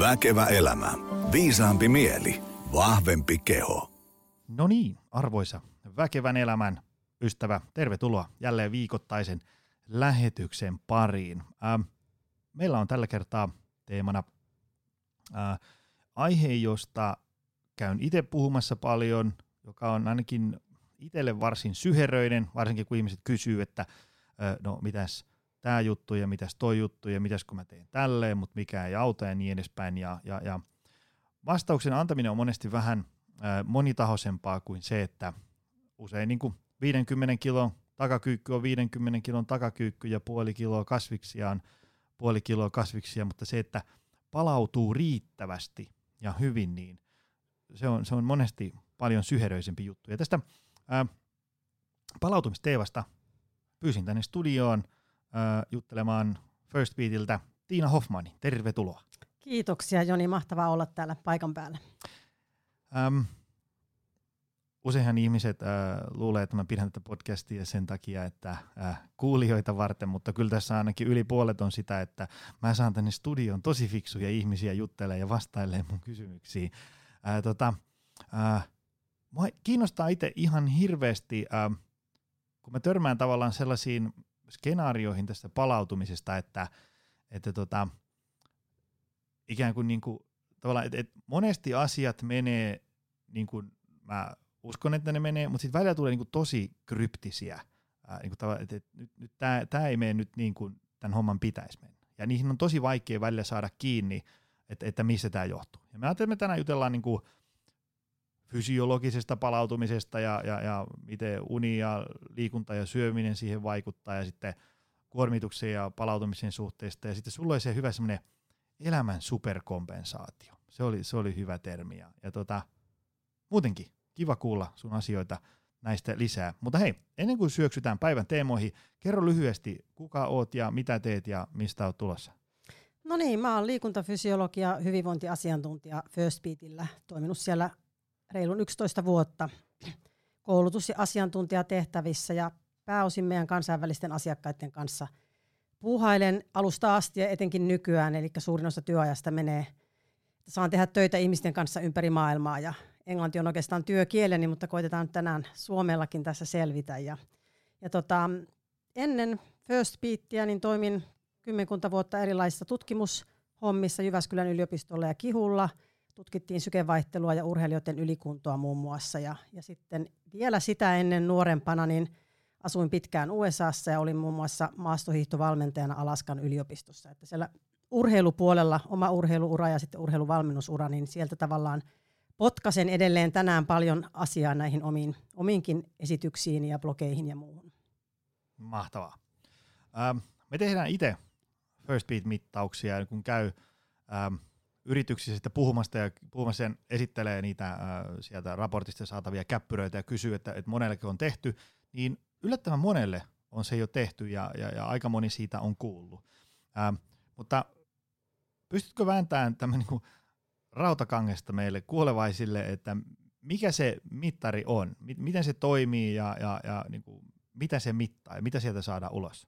Väkevä elämä. Viisaampi mieli. Vahvempi keho. No niin, arvoisa väkevän elämän ystävä, tervetuloa jälleen viikoittaisen lähetyksen pariin. Ähm, meillä on tällä kertaa teemana äh, aihe, josta käyn itse puhumassa paljon, joka on ainakin itselle varsin syheröinen, varsinkin kun ihmiset kysyy, että äh, no mitäs tämä juttu ja mitäs toi juttu ja mitäs kun mä teen tälleen, mutta mikä ei auta ja niin edespäin. Ja, ja, ja vastauksen antaminen on monesti vähän äh, monitahoisempaa kuin se, että usein niin kuin 50 kilon takakyykky on 50 kilon takakyykky ja puoli kiloa kasviksia on puoli kiloa kasviksia, mutta se, että palautuu riittävästi ja hyvin, niin se on, se on monesti paljon syheröisempi juttu. Ja tästä ää, palautumisteevasta pyysin tänne studioon ää, juttelemaan First Beatiltä Tiina Hoffmani. Tervetuloa. Kiitoksia Joni, mahtavaa olla täällä paikan päällä. Ähm, useinhan ihmiset äh, luulee, että mä pidän tätä podcastia sen takia, että äh, kuulijoita varten, mutta kyllä tässä ainakin yli puolet on sitä, että mä saan tänne studioon tosi fiksuja ihmisiä juttelemaan ja vastailemaan mun kysymyksiin. Äh, tota, äh, mua kiinnostaa itse ihan hirveästi, äh, kun mä törmään tavallaan sellaisiin skenaarioihin tästä palautumisesta, että, että tota, ikään kuin, niin kuin tavallaan, että, että monesti asiat menee niin kuin mä uskon, että ne menee, mutta sitten välillä tulee niinku tosi kryptisiä, ää, niinku tavalla, että, että nyt, nyt tämä ei mene nyt niin kuin tämän homman pitäisi mennä. Ja niihin on tosi vaikea välillä saada kiinni, että, että missä tämä johtuu. Ja me ajattelin, että me tänään jutellaan niin kuin fysiologisesta palautumisesta ja, ja, ja miten uni ja liikunta ja syöminen siihen vaikuttaa ja sitten kuormituksen ja palautumisen suhteesta. Ja sitten sulla oli se hyvä semmoinen elämän superkompensaatio. Se oli, se oli hyvä termi. Ja, ja tota, muutenkin kiva kuulla sun asioita näistä lisää. Mutta hei, ennen kuin syöksytään päivän teemoihin, kerro lyhyesti, kuka oot ja mitä teet ja mistä oot tulossa? No niin, mä oon liikuntafysiologia hyvinvointiasiantuntija First Beatillä, toiminut siellä reilun 11 vuotta koulutus- ja asiantuntijatehtävissä ja pääosin meidän kansainvälisten asiakkaiden kanssa puuhailen alusta asti ja etenkin nykyään, eli suurin osa työajasta menee, saan tehdä töitä ihmisten kanssa ympäri maailmaa ja englanti on oikeastaan työkieleni, mutta koitetaan tänään suomellakin tässä selvitä. Ja, ja tota, ennen First Beatia niin toimin kymmenkunta vuotta erilaisissa tutkimushommissa Jyväskylän yliopistolla ja Kihulla. Tutkittiin sykevaihtelua ja urheilijoiden ylikuntoa muun muassa. Ja, ja sitten vielä sitä ennen nuorempana niin asuin pitkään USAssa ja olin muun muassa maastohiihtovalmentajana Alaskan yliopistossa. Että siellä urheilupuolella oma urheiluura ja sitten urheiluvalmennusura, niin sieltä tavallaan – potkasen edelleen tänään paljon asiaa näihin omiin, omiinkin esityksiin ja blogeihin ja muuhun. Mahtavaa. Ähm, me tehdään itse First Beat-mittauksia, kun käy ähm, yrityksissä sitten puhumasta ja puhumassa sen esittelee niitä äh, sieltä raportista saatavia käppyröitä ja kysyy, että, että monellekin on tehty, niin yllättävän monelle on se jo tehty ja, ja, ja aika moni siitä on kuullut. Ähm, mutta pystytkö vääntämään tämän niin rautakangesta meille kuolevaisille, että mikä se mittari on, miten se toimii ja, ja, ja niin kuin, mitä se mittaa ja mitä sieltä saadaan ulos?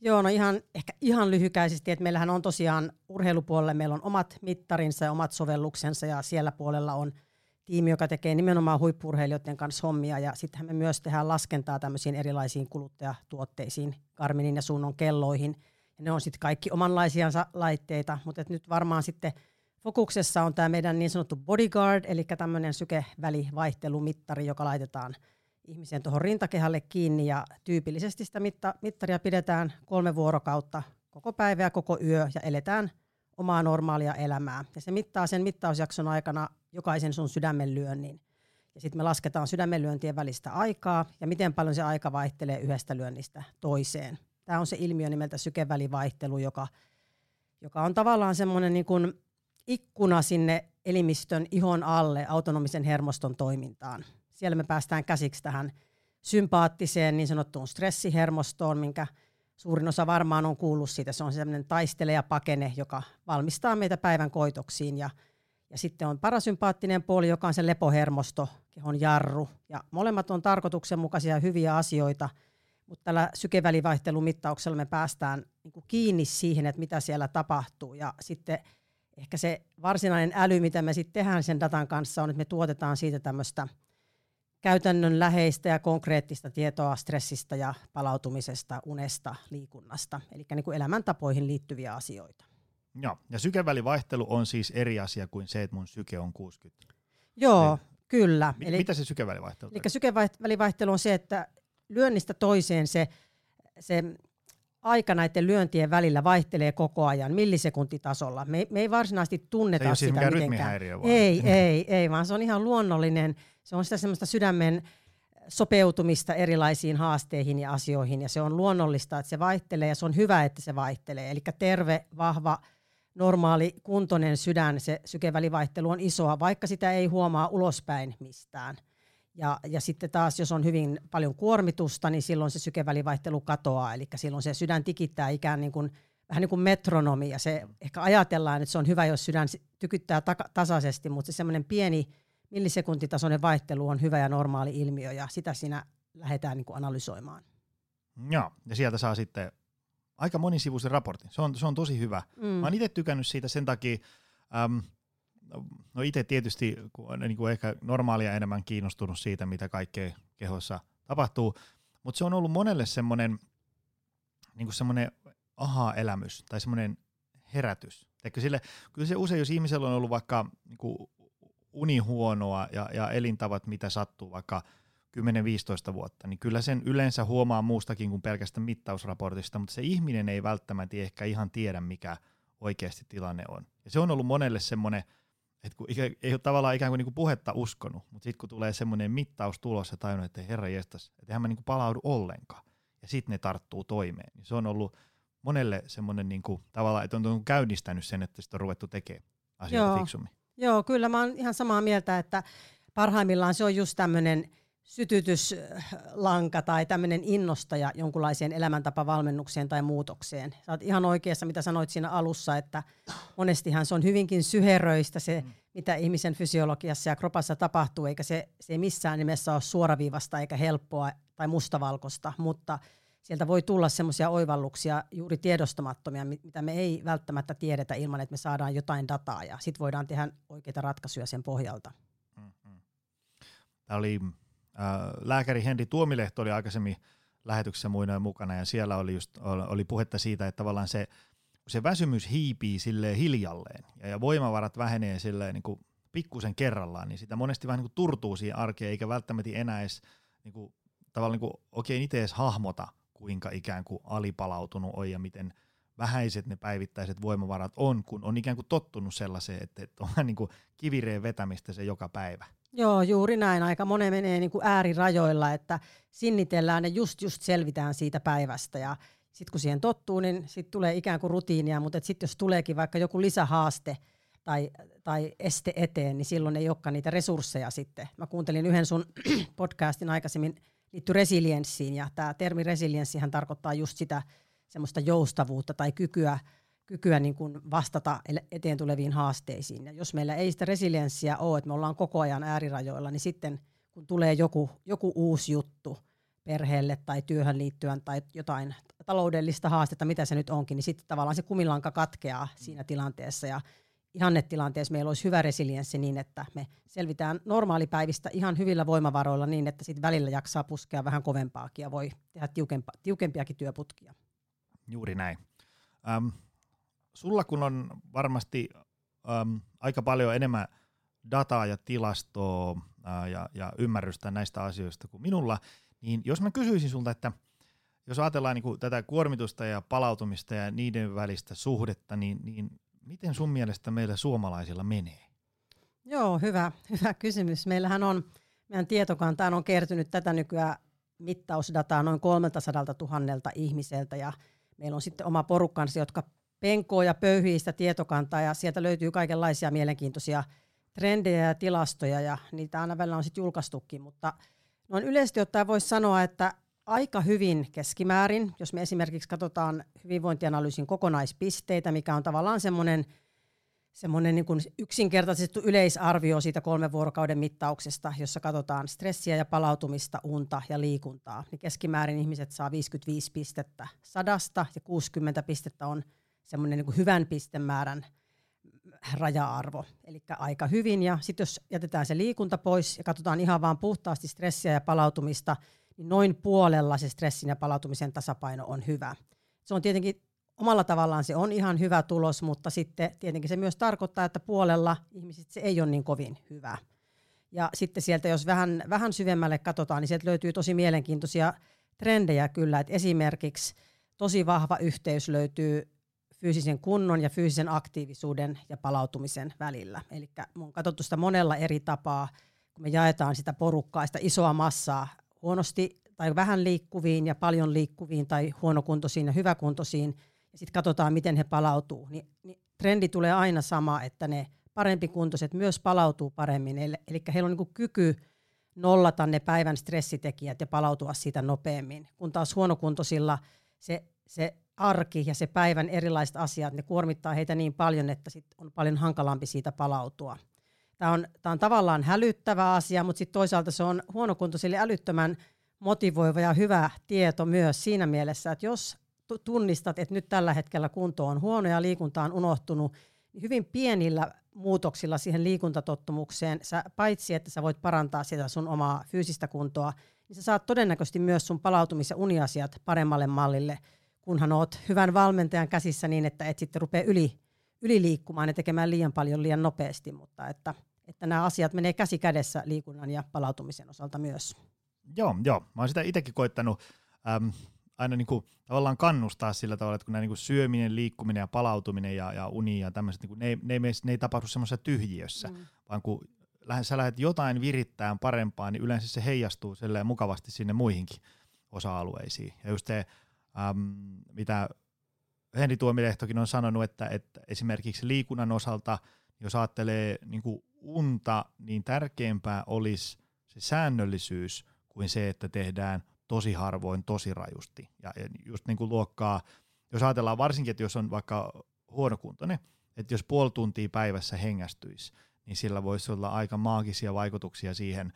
Joo, no ihan, ehkä ihan lyhykäisesti, että meillähän on tosiaan urheilupuolelle, meillä on omat mittarinsa ja omat sovelluksensa ja siellä puolella on tiimi, joka tekee nimenomaan huippurheilijoiden kanssa hommia ja sittenhän me myös tehdään laskentaa tämmöisiin erilaisiin kuluttajatuotteisiin, Karminin ja Sunnon kelloihin. Ja ne on sitten kaikki omanlaisia laitteita, mutta nyt varmaan sitten – Fokuksessa on tämä meidän niin sanottu bodyguard, eli tämmöinen sykevälivaihtelumittari, joka laitetaan ihmisen tuohon rintakehälle kiinni ja tyypillisesti sitä mitta- mittaria pidetään kolme vuorokautta koko päivä ja koko yö ja eletään omaa normaalia elämää. Ja se mittaa sen mittausjakson aikana jokaisen sun sydämenlyönnin. Ja sitten me lasketaan sydämenlyöntien välistä aikaa ja miten paljon se aika vaihtelee yhdestä lyönnistä toiseen. Tämä on se ilmiö nimeltä sykevälivaihtelu, joka, joka on tavallaan semmoinen niin ikkuna sinne elimistön ihon alle autonomisen hermoston toimintaan. Siellä me päästään käsiksi tähän sympaattiseen niin sanottuun stressihermostoon, minkä suurin osa varmaan on kuullut siitä. Se on sellainen taistele ja pakene, joka valmistaa meitä päivän koitoksiin. Ja, ja sitten on parasympaattinen puoli, joka on se lepohermosto, kehon jarru. Ja molemmat on tarkoituksenmukaisia ja hyviä asioita, mutta tällä sykevälivaihtelumittauksella me päästään niin kiinni siihen, että mitä siellä tapahtuu. Ja sitten ehkä se varsinainen äly, mitä me sitten tehdään sen datan kanssa, on, että me tuotetaan siitä tämmöistä käytännönläheistä ja konkreettista tietoa stressistä ja palautumisesta, unesta, liikunnasta, eli niin kuin elämäntapoihin liittyviä asioita. Joo, ja sykevälivaihtelu on siis eri asia kuin se, että mun syke on 60. Joo, niin. kyllä. M- eli, mitä se sykevälivaihtelu Eli sykevälivaihtelu on se, että lyönnistä toiseen se, se aika näiden lyöntien välillä vaihtelee koko ajan millisekuntitasolla. Me, me ei varsinaisesti tunneta se ei sitä siis mitenkään. Ei, ei, ei, vaan se on ihan luonnollinen. Se on sitä semmoista sydämen sopeutumista erilaisiin haasteihin ja asioihin, ja se on luonnollista, että se vaihtelee, ja se on hyvä, että se vaihtelee. Eli terve, vahva, normaali, kuntoinen sydän, se sykevälivaihtelu on isoa, vaikka sitä ei huomaa ulospäin mistään. Ja, ja sitten taas, jos on hyvin paljon kuormitusta, niin silloin se sykevälivaihtelu katoaa, eli silloin se sydän tikittää ikään niin kuin, vähän niin kuin metronomi, ja se ehkä ajatellaan, että se on hyvä, jos sydän tykyttää ta- tasaisesti, mutta se semmoinen pieni millisekuntitasoinen vaihtelu on hyvä ja normaali ilmiö, ja sitä siinä lähdetään niin kuin analysoimaan. Joo, ja sieltä saa sitten aika monisivuisen raportin. Se on, se on tosi hyvä. Mm. Mä oon itse tykännyt siitä sen takia, äm, no itse tietysti kun niin kuin ehkä normaalia enemmän kiinnostunut siitä, mitä kaikkea kehossa tapahtuu, mutta se on ollut monelle semmoinen niin semmoinen aha-elämys tai semmoinen herätys. Eikö sille, kyllä se usein, jos ihmisellä on ollut vaikka niin kuin uni huonoa ja, ja elintavat, mitä sattuu vaikka 10-15 vuotta, niin kyllä sen yleensä huomaa muustakin kuin pelkästään mittausraportista, mutta se ihminen ei välttämättä ehkä ihan tiedä, mikä oikeasti tilanne on. Ja se on ollut monelle semmoinen, että kun ei ole tavallaan ikään kuin niinku puhetta uskonut, mutta sitten kun tulee semmoinen mittaus tulossa ja tajunnut, että herra jestas, että eihän mä niinku palaudu ollenkaan, ja sitten ne tarttuu toimeen, niin se on ollut monelle semmoinen niinku, tavallaan, että on käynnistänyt sen, että sitten on ruvettu tekemään asioita Joo. fiksummin. Joo, kyllä mä oon ihan samaa mieltä, että parhaimmillaan se on just tämmöinen sytytyslanka tai tämmöinen innostaja jonkunlaiseen elämäntapavalmennukseen tai muutokseen. Sä oot ihan oikeassa, mitä sanoit siinä alussa, että monestihan se on hyvinkin syheröistä se, mm. mitä ihmisen fysiologiassa ja kropassa tapahtuu, eikä se, se missään nimessä ole suoraviivasta eikä helppoa tai mustavalkosta, mutta sieltä voi tulla semmoisia oivalluksia juuri tiedostamattomia, mitä me ei välttämättä tiedetä ilman, että me saadaan jotain dataa ja sitten voidaan tehdä oikeita ratkaisuja sen pohjalta. Mm-hmm. Tämä oli lääkäri Henri Tuomilehto oli aikaisemmin lähetyksessä muinoin mukana ja siellä oli, just, oli puhetta siitä, että tavallaan se, se väsymys hiipii sille hiljalleen ja, ja voimavarat vähenee silleen niin kuin pikkusen kerrallaan, niin sitä monesti vähän niin kuin turtuu siihen arkeen, eikä välttämättä enää edes niin kuin, tavallaan niin kuin, oikein itse edes hahmota, kuinka ikään kuin alipalautunut on ja miten vähäiset ne päivittäiset voimavarat on, kun on ikään kuin tottunut sellaiseen, että, on niin kuin kivireen vetämistä se joka päivä. Joo, juuri näin. Aika monen menee niin kuin äärirajoilla, että sinnitellään ja just, just selvitään siitä päivästä. Ja sitten kun siihen tottuu, niin sitten tulee ikään kuin rutiinia, mutta sitten jos tuleekin vaikka joku lisähaaste tai, tai este eteen, niin silloin ei olekaan niitä resursseja sitten. Mä kuuntelin yhden sun podcastin aikaisemmin liittyy resilienssiin, ja tämä termi resilienssihän tarkoittaa just sitä semmoista joustavuutta tai kykyä kykyä niin kuin vastata eteen tuleviin haasteisiin. Ja jos meillä ei sitä resilienssiä ole, että me ollaan koko ajan äärirajoilla, niin sitten kun tulee joku, joku uusi juttu perheelle tai työhön liittyen tai jotain taloudellista haastetta, mitä se nyt onkin, niin sitten tavallaan se kumilanka katkeaa siinä tilanteessa. Ja ihannetilanteessa meillä olisi hyvä resilienssi niin, että me selvitään normaalipäivistä ihan hyvillä voimavaroilla niin, että sitten välillä jaksaa puskea vähän kovempaakin ja voi tehdä tiukempa, tiukempiakin työputkia. Juuri näin. Um, sulla kun on varmasti äm, aika paljon enemmän dataa ja tilastoa ää, ja, ja ymmärrystä näistä asioista kuin minulla, niin jos mä kysyisin sulta, että jos ajatellaan niin kuin tätä kuormitusta ja palautumista ja niiden välistä suhdetta, niin, niin miten sun mielestä meillä suomalaisilla menee? Joo, hyvä, hyvä kysymys. Meillähän on, meidän tietokantaan on kertynyt tätä nykyään mittausdataa noin 300 000 ihmiseltä ja meillä on sitten oma porukkansa, jotka penkoo ja pöyhii sitä tietokantaa ja sieltä löytyy kaikenlaisia mielenkiintoisia trendejä ja tilastoja ja niitä aina välillä on sitten julkaistukin, mutta noin yleisesti ottaen voisi sanoa, että aika hyvin keskimäärin, jos me esimerkiksi katsotaan hyvinvointianalyysin kokonaispisteitä, mikä on tavallaan semmoinen semmoinen niin kuin yksinkertaisesti yleisarvio siitä kolmen vuorokauden mittauksesta, jossa katsotaan stressiä ja palautumista, unta ja liikuntaa. Niin keskimäärin ihmiset saa 55 pistettä sadasta ja 60 pistettä on semmoinen niin hyvän pistemäärän raja-arvo, eli aika hyvin. Ja sitten jos jätetään se liikunta pois ja katsotaan ihan vaan puhtaasti stressiä ja palautumista, niin noin puolella se stressin ja palautumisen tasapaino on hyvä. Se on tietenkin omalla tavallaan se on ihan hyvä tulos, mutta sitten tietenkin se myös tarkoittaa, että puolella ihmisistä se ei ole niin kovin hyvä. Ja sitten sieltä, jos vähän, vähän syvemmälle katsotaan, niin sieltä löytyy tosi mielenkiintoisia trendejä kyllä, että esimerkiksi tosi vahva yhteys löytyy fyysisen kunnon ja fyysisen aktiivisuuden ja palautumisen välillä. Eli on katsottu sitä monella eri tapaa, kun me jaetaan sitä porukkaa, sitä isoa massaa huonosti tai vähän liikkuviin ja paljon liikkuviin tai huonokuntoisiin ja hyväkuntoisiin, ja sitten katsotaan, miten he palautuu. Ni, niin trendi tulee aina sama, että ne parempikuntoiset myös palautuu paremmin, eli, eli heillä on niin kyky nollata ne päivän stressitekijät ja palautua siitä nopeammin, kun taas huonokuntoisilla se, se arki ja se päivän erilaiset asiat, ne kuormittaa heitä niin paljon, että sit on paljon hankalampi siitä palautua. Tämä on, tämä on tavallaan hälyttävä asia, mutta sitten toisaalta se on huonokuntoisille älyttömän motivoiva ja hyvä tieto myös siinä mielessä, että jos tunnistat, että nyt tällä hetkellä kunto on huono ja liikunta on unohtunut, niin hyvin pienillä muutoksilla siihen liikuntatottumukseen, sä, paitsi että sä voit parantaa sitä sun omaa fyysistä kuntoa, niin sä saat todennäköisesti myös sun palautumis- ja uniasiat paremmalle mallille, kunhan oot hyvän valmentajan käsissä niin, että et sitten rupea yli, yliliikkumaan ja tekemään liian paljon liian nopeasti, mutta että, että nämä asiat menee käsi kädessä liikunnan ja palautumisen osalta myös. Joo, joo. Mä oon sitä itsekin koittanut äm, aina niin kuin, tavallaan kannustaa sillä tavalla, että kun nämä niin kuin syöminen, liikkuminen ja palautuminen ja, ja uni ja tämmöiset, niin kuin, ne, ei, ne, ei, ne ei tapahdu semmoisessa tyhjiössä, mm. vaan kun sä lähdet jotain virittämään parempaa, niin yleensä se heijastuu mukavasti sinne muihinkin osa-alueisiin. Ja just se, äm, mitä Henri Tuomilehtokin on sanonut, että, että esimerkiksi liikunnan osalta, jos ajattelee niin kuin unta, niin tärkeämpää olisi se säännöllisyys kuin se, että tehdään tosi harvoin tosi rajusti. Ja, just niin kuin luokkaa, jos ajatellaan varsinkin, että jos on vaikka huonokuntoinen, että jos puoli tuntia päivässä hengästyisi, niin sillä voisi olla aika maagisia vaikutuksia siihen,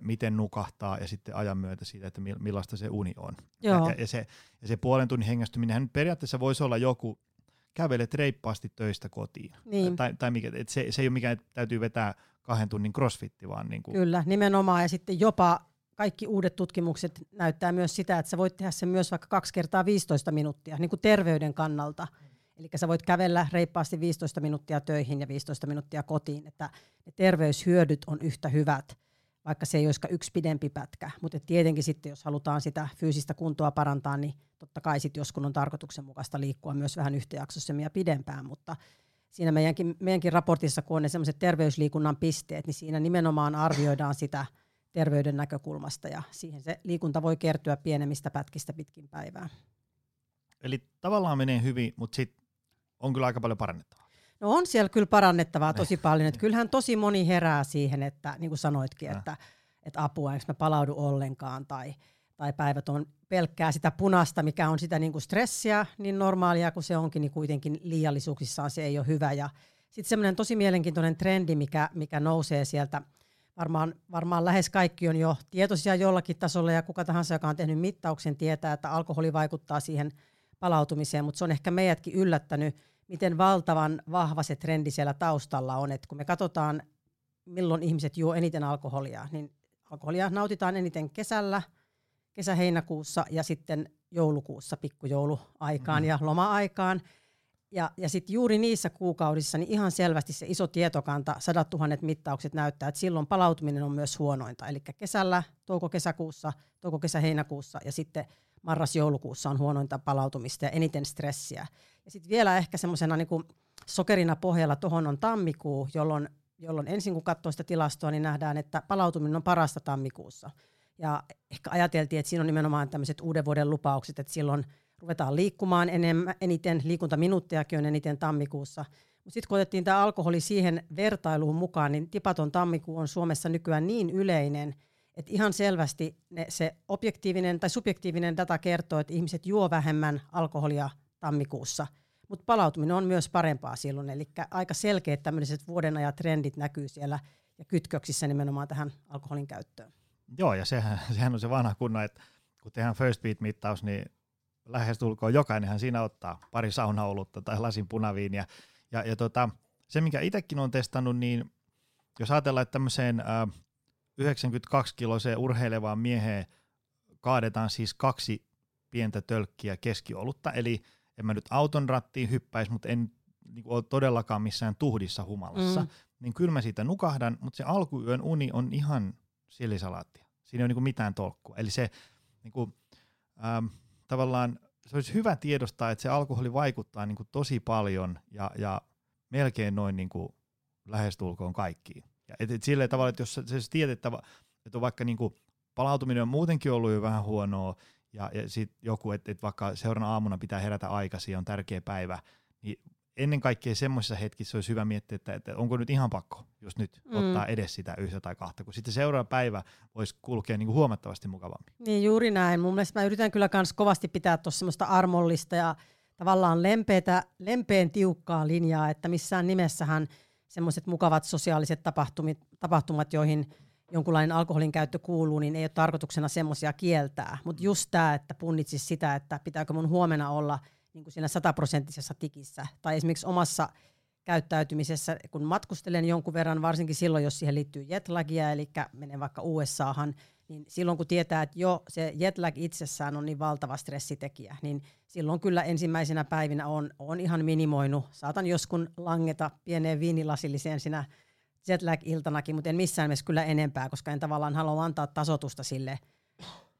miten nukahtaa ja sitten ajan myötä siitä, että millaista se uni on. Joo. Ja, ja, se, ja se puolen tunnin hengästyminen periaatteessa voisi olla joku, kävelet reippaasti töistä kotiin. Niin. Tai, tai mikä, et se, se ei ole mikään, että täytyy vetää kahden tunnin crossfitti, vaan niin kuin... Kyllä, nimenomaan. Ja sitten jopa kaikki uudet tutkimukset näyttää myös sitä, että sä voit tehdä sen myös vaikka kaksi kertaa 15 minuuttia niin kuin terveyden kannalta. Eli sä voit kävellä reippaasti 15 minuuttia töihin ja 15 minuuttia kotiin, että ne terveyshyödyt on yhtä hyvät, vaikka se ei olisikaan yksi pidempi pätkä. Mutta tietenkin sitten, jos halutaan sitä fyysistä kuntoa parantaa, niin totta kai sitten jos kun on tarkoituksenmukaista liikkua myös vähän yhtäjaksoisemmin ja pidempään, mutta siinä meidänkin, meidänkin raportissa, kun on ne sellaiset terveysliikunnan pisteet, niin siinä nimenomaan arvioidaan sitä – terveyden näkökulmasta ja siihen se liikunta voi kertyä pienemmistä pätkistä pitkin päivää. Eli tavallaan menee hyvin, mutta sitten on kyllä aika paljon parannettavaa. No on siellä kyllä parannettavaa niin. tosi paljon. Että kyllähän tosi moni herää siihen, että niin kuin sanoitkin, että, että apua, eikö mä palaudu ollenkaan tai, tai päivät on pelkkää sitä punasta, mikä on sitä niin kuin stressiä, niin normaalia kuin se onkin, niin kuitenkin liiallisuuksissaan se ei ole hyvä. Ja sitten semmoinen tosi mielenkiintoinen trendi, mikä, mikä nousee sieltä – varmaan, varmaan lähes kaikki on jo tietoisia jollakin tasolla ja kuka tahansa, joka on tehnyt mittauksen, tietää, että alkoholi vaikuttaa siihen palautumiseen, mutta se on ehkä meidätkin yllättänyt, miten valtavan vahva se trendi siellä taustalla on. Et kun me katsotaan, milloin ihmiset juo eniten alkoholia, niin alkoholia nautitaan eniten kesällä, kesä-heinäkuussa ja sitten joulukuussa, pikkujouluaikaan mm. ja loma-aikaan. Ja, ja sitten juuri niissä kuukaudissa niin ihan selvästi se iso tietokanta, sadat tuhannet mittaukset näyttää, että silloin palautuminen on myös huonointa. Eli kesällä, touko-kesäkuussa, touko-kesä-heinäkuussa ja sitten marras-joulukuussa on huonointa palautumista ja eniten stressiä. Ja sitten vielä ehkä semmoisena niin sokerina pohjalla tuohon on tammikuu, jolloin, jolloin ensin kun katsoo sitä tilastoa, niin nähdään, että palautuminen on parasta tammikuussa. Ja ehkä ajateltiin, että siinä on nimenomaan tämmöiset uuden vuoden lupaukset, että silloin – ruvetaan liikkumaan enemmän, eniten, liikuntaminuuttejakin on eniten tammikuussa. Mutta sitten kun otettiin tämä alkoholi siihen vertailuun mukaan, niin tipaton tammikuu on Suomessa nykyään niin yleinen, että ihan selvästi ne, se objektiivinen tai subjektiivinen data kertoo, että ihmiset juo vähemmän alkoholia tammikuussa, mutta palautuminen on myös parempaa silloin. Eli aika selkeät tämmöiset vuoden ajat trendit näkyy siellä ja kytköksissä nimenomaan tähän alkoholin käyttöön. Joo, ja sehän, sehän on se vanha kunna, että kun tehdään first beat-mittaus, niin lähestulkoon jokainenhan siinä ottaa pari saunaolutta tai lasin punaviiniä. Ja, ja tota, se, mikä itsekin on testannut, niin jos ajatellaan, että tämmöiseen äh, 92-kiloiseen urheilevaan mieheen kaadetaan siis kaksi pientä tölkkiä keskiolutta, eli en mä nyt auton rattiin hyppäisi, mutta en niin ole todellakaan missään tuhdissa humalassa, mm. niin kyllä mä siitä nukahdan, mutta se alkuyön uni on ihan silisalaattia. Siinä ei ole niin mitään tolkkua. Eli se niin kuin, ähm, tavallaan se olisi hyvä tiedostaa, että se alkoholi vaikuttaa niin kuin tosi paljon ja, ja melkein noin niin kuin lähestulkoon kaikkiin. Ja et, et silleen tavalla, että jos se, se tiedät, että, että on vaikka niin kuin palautuminen on muutenkin ollut jo vähän huonoa, ja, ja sitten joku, että et vaikka seuraavana aamuna pitää herätä aikaisin, on tärkeä päivä, niin ennen kaikkea semmoisissa hetkissä olisi hyvä miettiä, että, että onko nyt ihan pakko jos nyt mm. ottaa edes sitä yhtä tai kahta, kun sitten seuraava päivä voisi kulkea niin kuin huomattavasti mukavammin. Niin juuri näin. Mun mielestä mä yritän kyllä myös kovasti pitää tuossa semmoista armollista ja tavallaan lempeätä, lempeen tiukkaa linjaa, että missään nimessähän semmoiset mukavat sosiaaliset tapahtumat, tapahtumat, joihin jonkunlainen alkoholin käyttö kuuluu, niin ei ole tarkoituksena semmoisia kieltää. Mutta just tämä, että punnitsisi sitä, että pitääkö mun huomenna olla niin kuin siinä sataprosenttisessa tikissä. Tai esimerkiksi omassa käyttäytymisessä, kun matkustelen jonkun verran, varsinkin silloin, jos siihen liittyy jetlagia, eli menen vaikka USAhan, niin silloin kun tietää, että jo se jetlag itsessään on niin valtava stressitekijä, niin silloin kyllä ensimmäisenä päivinä on, on ihan minimoinut. Saatan joskun langeta pieneen viinilasilliseen siinä jetlag-iltanakin, mutta en missään mielessä kyllä enempää, koska en tavallaan halua antaa tasotusta sille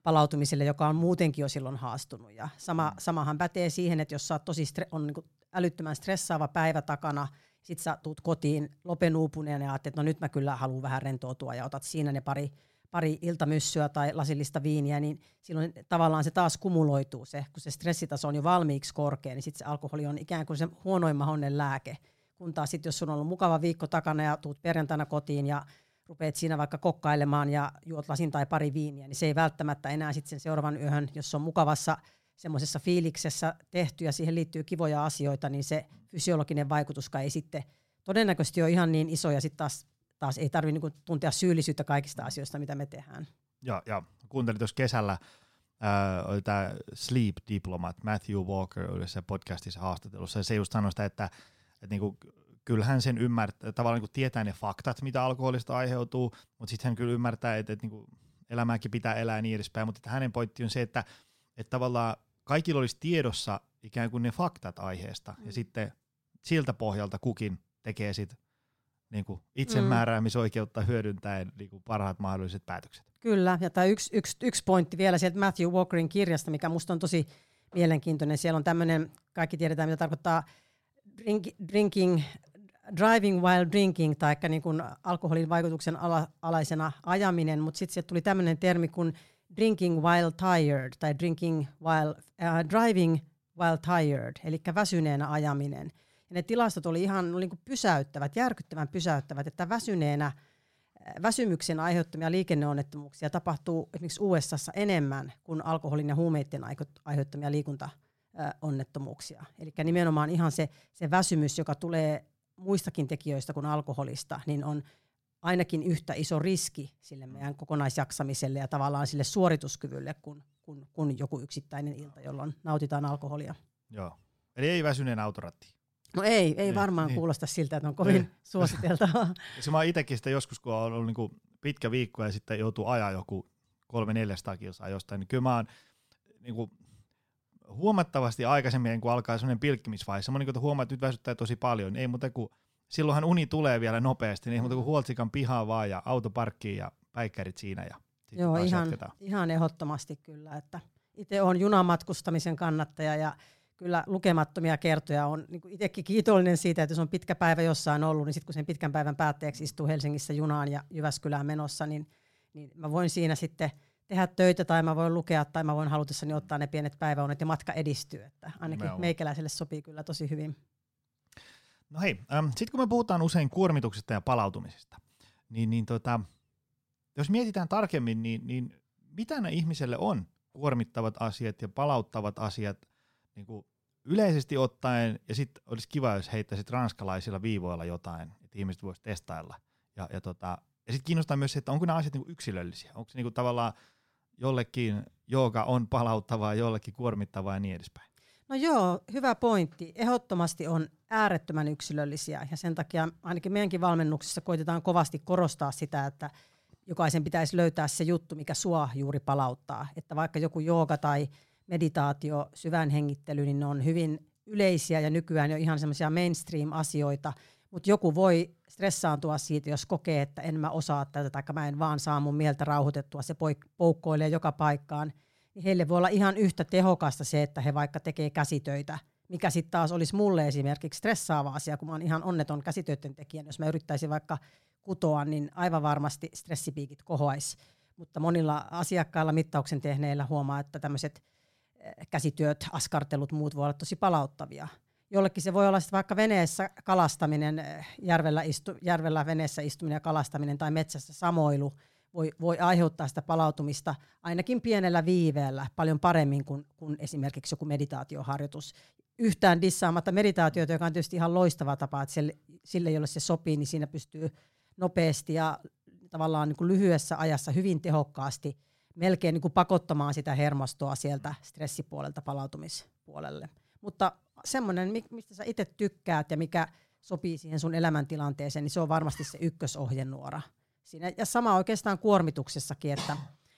palautumiselle, joka on muutenkin jo silloin haastunut. Ja sama, samahan pätee siihen, että jos sä oot tosi stre- on niin älyttömän stressaava päivä takana, sit sä tuut kotiin lopenuupuneen ja ajattelet, että no nyt mä kyllä haluan vähän rentoutua ja otat siinä ne pari, pari iltamyssyä tai lasillista viiniä, niin silloin tavallaan se taas kumuloituu se, kun se stressitaso on jo valmiiksi korkea, niin sitten se alkoholi on ikään kuin se huonoin mahdollinen lääke. Kun taas sitten, jos sun on ollut mukava viikko takana ja tuut perjantaina kotiin ja rupeat siinä vaikka kokkailemaan ja juot lasin tai pari viiniä, niin se ei välttämättä enää sitten sen seuraavan yön, jos on mukavassa semmoisessa fiiliksessä tehty ja siihen liittyy kivoja asioita, niin se fysiologinen vaikutuskaan ei sitten todennäköisesti ole ihan niin iso ja sitten taas, taas ei tarvitse niinku tuntea syyllisyyttä kaikista asioista, mitä me tehdään. Ja, ja kuuntelin tuossa kesällä, äh, oli tämä Sleep Diplomat, Matthew Walker oli se podcastissa haastattelussa, ja se just sanoi sitä, että, että niinku, kyllähän sen ymmärtää, tavallaan niin tietää ne faktat, mitä alkoholista aiheutuu, mutta sitten hän kyllä ymmärtää, että, että niin elämääkin pitää elää ja niin edespäin, mutta että hänen pointti on se, että, että tavallaan kaikilla olisi tiedossa ikään kuin ne faktat aiheesta, mm. ja sitten siltä pohjalta kukin tekee sit niin kuin itsemääräämisoikeutta hyödyntäen niin kuin parhaat mahdolliset päätökset. Kyllä, ja tämä yksi, yksi, yksi pointti vielä sieltä Matthew Walkerin kirjasta, mikä musta on tosi mielenkiintoinen. Siellä on tämmöinen, kaikki tiedetään mitä tarkoittaa drink, drinking, driving while drinking, tai niin kuin alkoholin vaikutuksen ala, alaisena ajaminen, mutta sitten sieltä tuli tämmöinen termi kuin drinking while tired, tai drinking while, uh, driving while tired, eli väsyneenä ajaminen. Ne tilastot oli ihan oli niin pysäyttävät, järkyttävän pysäyttävät, että väsyneenä väsymyksen aiheuttamia liikenneonnettomuuksia tapahtuu esimerkiksi USAssa enemmän kuin alkoholin ja huumeiden aiheuttamia liikuntaonnettomuuksia. Eli nimenomaan ihan se, se väsymys, joka tulee muistakin tekijöistä kuin alkoholista, niin on ainakin yhtä iso riski sille meidän kokonaisjaksamiselle ja tavallaan sille suorituskyvylle kuin, kuin, kuin joku yksittäinen ilta, jolloin nautitaan alkoholia. Joo. Eli ei väsyneen autoratti. No ei, ei niin, varmaan niin. kuulosta siltä, että on kovin niin. suositeltavaa. Se mä itsekin sitä joskus, kun on ollut niin pitkä viikko ja sitten joutuu ajaa joku kolme 400 kilsaa jostain, niin kyllä mä oon niin kuin, huomattavasti aikaisemmin, kun alkaa sellainen pilkkimisvaihe, semmoinen, kun huomaa, että nyt väsyttää tosi paljon, niin ei muuta kuin, silloinhan uni tulee vielä nopeasti, niin ei muuta kuin huoltsikan pihaa vaan ja autoparkkiin ja päikkärit siinä ja Joo, ihan, ihan ehdottomasti kyllä, että itse olen junamatkustamisen kannattaja ja kyllä lukemattomia kertoja on niin itsekin kiitollinen siitä, että jos on pitkä päivä jossain ollut, niin sitten kun sen pitkän päivän päätteeksi istuu Helsingissä junaan ja Jyväskylään menossa, niin, niin mä voin siinä sitten tehdä töitä tai mä voin lukea tai mä voin halutessani ottaa ne pienet päiväunet ja matka edistyy. Että ainakin Nimenomaan. meikäläiselle sopii kyllä tosi hyvin. No hei, ähm, sitten kun me puhutaan usein kuormituksesta ja palautumisesta, niin, niin tota, jos mietitään tarkemmin, niin, niin mitä ne ihmiselle on kuormittavat asiat ja palauttavat asiat niin kuin yleisesti ottaen, ja sitten olisi kiva, jos heittäisit ranskalaisilla viivoilla jotain, että ihmiset voisivat testailla. Ja, ja, tota, ja sitten kiinnostaa myös se, että onko nämä asiat niin yksilöllisiä. Onko se kuin tavallaan jollekin joka on palauttavaa, jollekin kuormittavaa ja niin edespäin. No joo, hyvä pointti. Ehdottomasti on äärettömän yksilöllisiä ja sen takia ainakin meidänkin valmennuksessa koitetaan kovasti korostaa sitä, että jokaisen pitäisi löytää se juttu, mikä sua juuri palauttaa. Että vaikka joku jooga tai meditaatio, syvän hengittely, niin ne on hyvin yleisiä ja nykyään jo ihan semmoisia mainstream-asioita, mutta joku voi stressaantua siitä, jos kokee, että en mä osaa tätä tai mä en vaan saa mun mieltä rauhoitettua, se poukkoilee joka paikkaan, niin heille voi olla ihan yhtä tehokasta se, että he vaikka tekee käsitöitä, mikä sitten taas olisi mulle esimerkiksi stressaava asia, kun mä oon ihan onneton käsitöiden tekijä. Jos mä yrittäisin vaikka kutoa, niin aivan varmasti stressipiikit kohoaisi. Mutta monilla asiakkailla mittauksen tehneillä huomaa, että tämmöiset käsityöt, askartelut, muut voi olla tosi palauttavia. Jollekin se voi olla vaikka veneessä kalastaminen, järvellä, istu, järvellä veneessä istuminen ja kalastaminen tai metsässä samoilu voi, voi aiheuttaa sitä palautumista ainakin pienellä viiveellä paljon paremmin kuin, kuin esimerkiksi joku meditaatioharjoitus. Yhtään dissaamatta meditaatiota, joka on tietysti ihan loistava tapa, että sille, sille jolle se sopii, niin siinä pystyy nopeasti ja tavallaan niin kuin lyhyessä ajassa hyvin tehokkaasti melkein niin kuin pakottamaan sitä hermostoa sieltä stressipuolelta palautumispuolelle. Mutta semmoinen, mistä sä itse tykkäät ja mikä sopii siihen sun elämäntilanteeseen, niin se on varmasti se ykkösohjenuora. Siinä, ja sama oikeastaan kuormituksessakin, että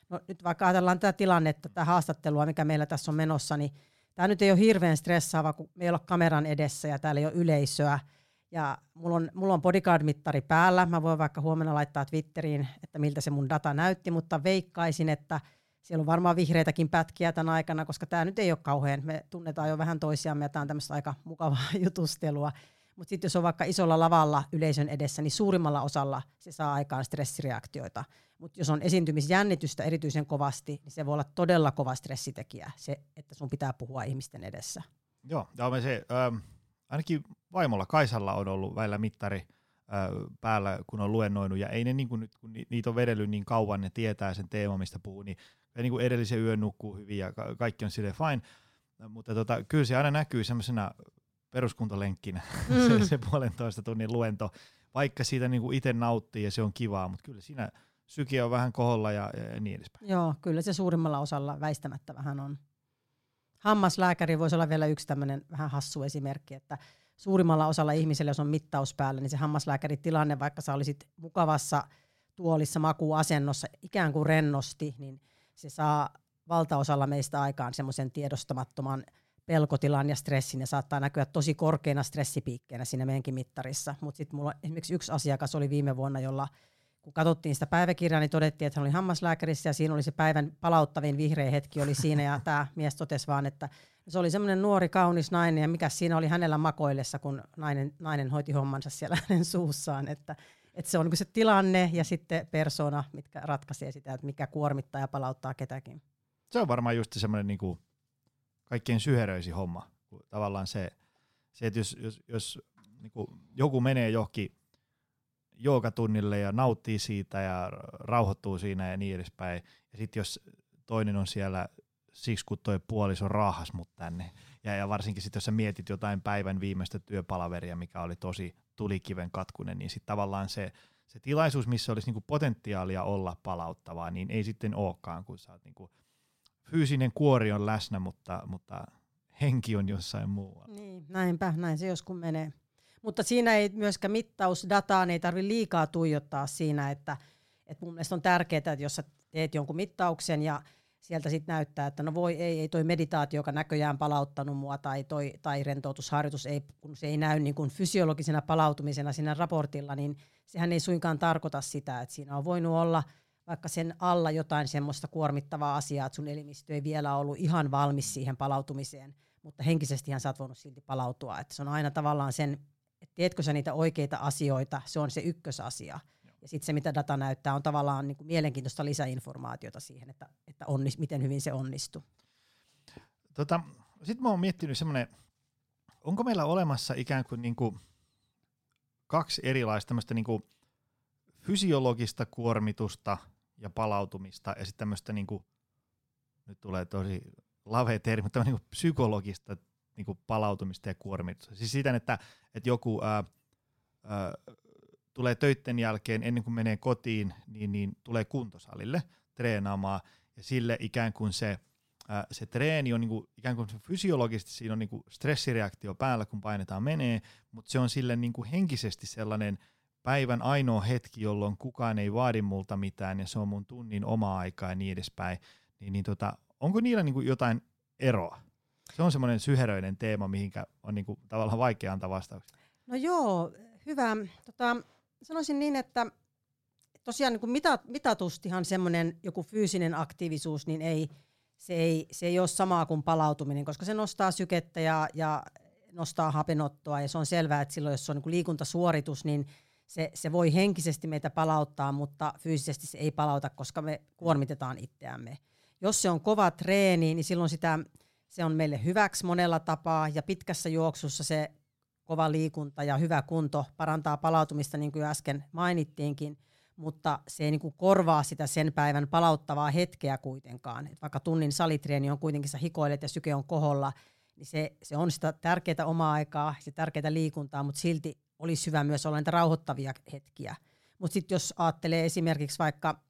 no nyt vaikka ajatellaan tätä tilannetta, tätä haastattelua, mikä meillä tässä on menossa, niin tämä nyt ei ole hirveän stressaava, kun me ei kameran edessä ja täällä ei ole yleisöä, ja mulla on, mulla on bodyguard-mittari päällä. Mä voin vaikka huomenna laittaa Twitteriin, että miltä se mun data näytti, mutta veikkaisin, että siellä on varmaan vihreitäkin pätkiä tämän aikana, koska tämä nyt ei ole kauhean. Me tunnetaan jo vähän toisiamme ja tämä on tämmöistä aika mukavaa jutustelua. Mutta sitten jos on vaikka isolla lavalla yleisön edessä, niin suurimmalla osalla se saa aikaan stressireaktioita. Mutta jos on esiintymisjännitystä erityisen kovasti, niin se voi olla todella kova stressitekijä, se, että sun pitää puhua ihmisten edessä. Joo, ja se, ähm, ainakin vaimolla Kaisalla on ollut väillä mittari päällä, kun on luennoinut, ja ei ne niin kuin nyt, kun niitä on vedellyt niin kauan, ne tietää sen teema, mistä puhuu, niin, niin kuin edellisen yön nukkuu hyvin, ja ka- kaikki on sille fine, mutta tota, kyllä se aina näkyy semmoisena peruskuntalenkkinä, mm. se, se puolentoista tunnin luento, vaikka siitä niin kuin itse nauttii ja se on kivaa, mutta kyllä siinä syke on vähän koholla ja, ja niin edespäin. Joo, kyllä se suurimmalla osalla väistämättä vähän on. Hammaslääkäri voisi olla vielä yksi tämmöinen vähän hassu esimerkki, että suurimmalla osalla ihmisillä, jos on mittaus päällä, niin se hammaslääkäritilanne, vaikka sä olisit mukavassa tuolissa makuasennossa ikään kuin rennosti, niin se saa valtaosalla meistä aikaan semmoisen tiedostamattoman pelkotilan ja stressin ja saattaa näkyä tosi korkeina stressipiikkeinä siinä meidänkin mittarissa. Mutta sitten mulla esimerkiksi yksi asiakas oli viime vuonna, jolla kun katsottiin sitä päiväkirjaa, niin todettiin, että hän oli hammaslääkärissä ja siinä oli se päivän palauttavin vihreä hetki oli siinä ja tämä mies totesi vaan, että se oli semmoinen nuori kaunis nainen ja mikä siinä oli hänellä makoillessa, kun nainen, nainen hoiti hommansa siellä hänen suussaan, että, että se on niin se tilanne ja sitten persona, mitkä ratkaisee sitä, että mikä kuormittaa ja palauttaa ketäkin. Se on varmaan just semmoinen niin kuin kaikkein syheröisin homma. Tavallaan se, se että jos, jos, jos niin kuin joku menee johonkin joogatunnille ja nauttii siitä ja rauhoittuu siinä ja niin edespäin. Ja sitten jos toinen on siellä siksi, kun toi puoliso raahas mut tänne. Ja, ja varsinkin sitten, jos sä mietit jotain päivän viimeistä työpalaveria, mikä oli tosi tulikiven katkunen, niin sitten tavallaan se, se tilaisuus, missä olisi niinku potentiaalia olla palauttavaa, niin ei sitten olekaan, kun sä oot niinku, fyysinen kuori on läsnä, mutta, mutta henki on jossain muualla. Niin, näinpä, näin se joskus menee. Mutta siinä ei myöskään mittausdataan, ei tarvitse liikaa tuijottaa siinä, että, että mun mielestä on tärkeää, että jos sä teet jonkun mittauksen ja sieltä sitten näyttää, että no voi ei, ei toi meditaatio, joka näköjään palauttanut mua tai, toi, tai rentoutusharjoitus, ei, kun se ei näy niin kuin fysiologisena palautumisena siinä raportilla, niin sehän ei suinkaan tarkoita sitä, että siinä on voinut olla vaikka sen alla jotain semmoista kuormittavaa asiaa, että sun elimistö ei vielä ollut ihan valmis siihen palautumiseen, mutta henkisesti sä oot voinut silti palautua. Että se on aina tavallaan sen teetkö sä niitä oikeita asioita, se on se ykkösasia. Ja sitten se, mitä data näyttää, on tavallaan niin kuin mielenkiintoista lisäinformaatiota siihen, että, että onnis, miten hyvin se onnistuu. Tota, sitten mä oon miettinyt semmoinen, onko meillä olemassa ikään kuin, niin kuin kaksi erilaista tämmöistä niin kuin fysiologista kuormitusta ja palautumista ja sitten tämmöistä, niin kuin, nyt tulee tosi lavea termi, mutta niin kuin psykologista niin kuin palautumista ja kuormitusta. Siis siten, että, että joku ää, ää, tulee töitten jälkeen ennen kuin menee kotiin, niin, niin tulee kuntosalille treenaamaan ja sille ikään kuin se ää, se treeni on niinku, ikään kuin fysiologisesti siinä on niinku stressireaktio päällä, kun painetaan menee, mutta se on sille niinku henkisesti sellainen päivän ainoa hetki, jolloin kukaan ei vaadi multa mitään ja se on mun tunnin oma aika ja niin edespäin. Niin, niin tota, onko niillä niinku jotain eroa? Se on semmoinen syheröinen teema, mihinkä on niinku tavallaan vaikea antaa vastauksia. No joo, hyvä. Tota, sanoisin niin, että tosiaan niin mitat, mitatustihan semmoinen joku fyysinen aktiivisuus, niin ei, se, ei, se ei ole samaa kuin palautuminen, koska se nostaa sykettä ja, ja nostaa hapenottoa ja se on selvää, että silloin jos se on niin liikuntasuoritus, niin se, se voi henkisesti meitä palauttaa, mutta fyysisesti se ei palauta, koska me kuormitetaan itseämme. Jos se on kova treeni, niin silloin sitä, se on meille hyväksi monella tapaa ja pitkässä juoksussa se kova liikunta ja hyvä kunto parantaa palautumista, niin kuin äsken mainittiinkin, mutta se ei niin kuin korvaa sitä sen päivän palauttavaa hetkeä kuitenkaan. Et vaikka tunnin salitreeni on kuitenkin, sä hikoilet ja syke on koholla, niin se, se on sitä tärkeää omaa aikaa, se tärkeää liikuntaa, mutta silti olisi hyvä myös olla niitä rauhoittavia hetkiä. Mutta sitten jos ajattelee esimerkiksi vaikka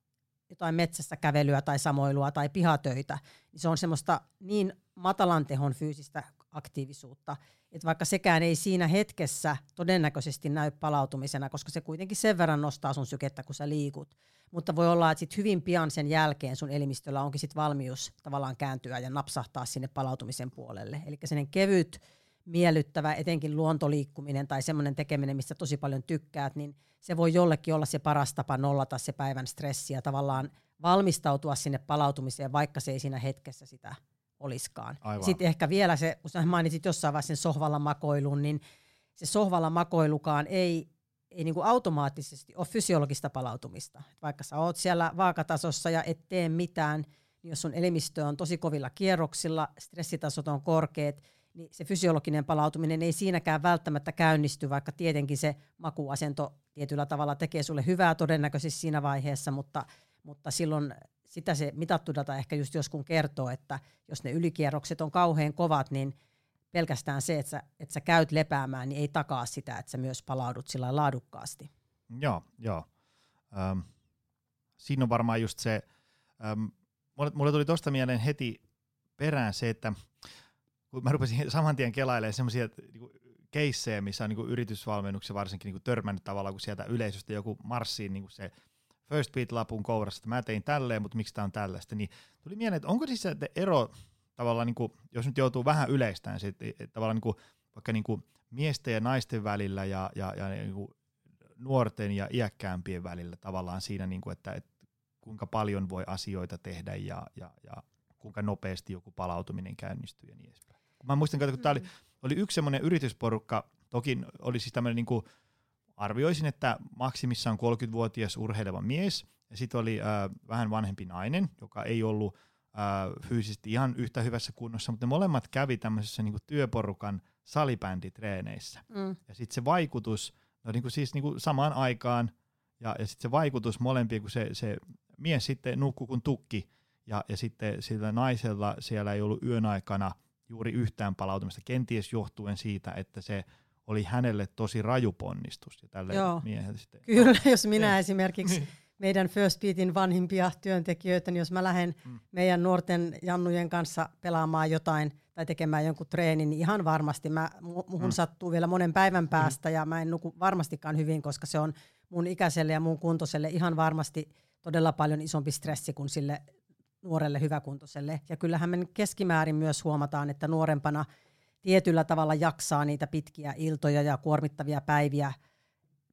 jotain metsässä kävelyä tai samoilua tai pihatöitä, niin se on semmoista niin matalan tehon fyysistä aktiivisuutta, että vaikka sekään ei siinä hetkessä todennäköisesti näy palautumisena, koska se kuitenkin sen verran nostaa sun sykettä, kun sä liikut. Mutta voi olla, että sit hyvin pian sen jälkeen sun elimistöllä onkin sit valmius tavallaan kääntyä ja napsahtaa sinne palautumisen puolelle. Eli sellainen kevyt, miellyttävä, etenkin luontoliikkuminen tai semmoinen tekeminen, mistä tosi paljon tykkäät, niin se voi jollekin olla se paras tapa nollata se päivän stressi ja tavallaan valmistautua sinne palautumiseen, vaikka se ei siinä hetkessä sitä olisikaan. Sitten ehkä vielä se, kun sä mainitsit jossain vaiheessa sen sohvalla makoilun, niin se sohvalla makoilukaan ei, ei niin kuin automaattisesti ole fysiologista palautumista. Vaikka sä oot siellä vaakatasossa ja et tee mitään, niin jos sun elimistö on tosi kovilla kierroksilla, stressitasot on korkeat, niin se fysiologinen palautuminen ei siinäkään välttämättä käynnisty, vaikka tietenkin se makuasento tietyllä tavalla tekee sulle hyvää todennäköisesti siinä vaiheessa, mutta, mutta silloin sitä se mitattu data ehkä just joskus kertoo, että jos ne ylikierrokset on kauhean kovat, niin pelkästään se, että sä, että sä käyt lepäämään, niin ei takaa sitä, että sä myös palaudut sillä laadukkaasti. Joo, joo. Ähm, siinä on varmaan just se, ähm, mulle, mulle tuli tuosta mieleen heti perään se, että kun mä rupesin saman tien kelailemaan semmoisia niinku, keissejä, missä on niinku, yritysvalmennuksia varsinkin niinku, törmännyt tavallaan, kun sieltä yleisöstä joku marssiin niinku, se First Beat-lapun kourassa, että mä tein tälleen, mutta miksi tämä on tällaista, niin tuli mieleen, että onko siis se ero tavallaan, niin kuin, jos nyt joutuu vähän yleistään, sit, tavallaan niin kuin, vaikka niin kuin miesten ja naisten välillä ja, ja, ja niin kuin nuorten ja iäkkäämpien välillä tavallaan siinä, niin kuin, että, että kuinka paljon voi asioita tehdä ja, ja, ja kuinka nopeasti joku palautuminen käynnistyy ja niin edespäin. Mä muistan, että kun tämä oli, mm. oli yksi semmoinen yritysporukka, toki oli siis tämmöinen niin kuin arvioisin, että maksimissaan 30-vuotias urheileva mies, ja sitten oli äh, vähän vanhempi nainen, joka ei ollut äh, fyysisesti ihan yhtä hyvässä kunnossa, mutta ne molemmat kävi tämmöisessä niin työporukan salibänditreeneissä. Mm. Ja sitten se vaikutus, no niin kuin siis niin kuin samaan aikaan, ja, ja sitten se vaikutus molempien, kun se, se mies sitten nukkui kuin tukki, ja, ja sitten sillä naisella siellä ei ollut yön aikana juuri yhtään palautumista, kenties johtuen siitä, että se oli hänelle tosi raju ponnistus. Ja tälle Joo. sitten. Kyllä, jos minä niin. esimerkiksi niin. meidän First Beatin vanhimpia työntekijöitä, niin jos mä lähden mm. meidän nuorten jannujen kanssa pelaamaan jotain tai tekemään jonkun treenin, niin ihan varmasti mä, muhun mm. sattuu vielä monen päivän mm. päästä mm. ja mä en nuku varmastikaan hyvin, koska se on mun ikäiselle ja mun kuntoselle ihan varmasti todella paljon isompi stressi kuin sille nuorelle hyväkuntoiselle. Ja kyllähän me keskimäärin myös huomataan, että nuorempana – tietyllä tavalla jaksaa niitä pitkiä iltoja ja kuormittavia päiviä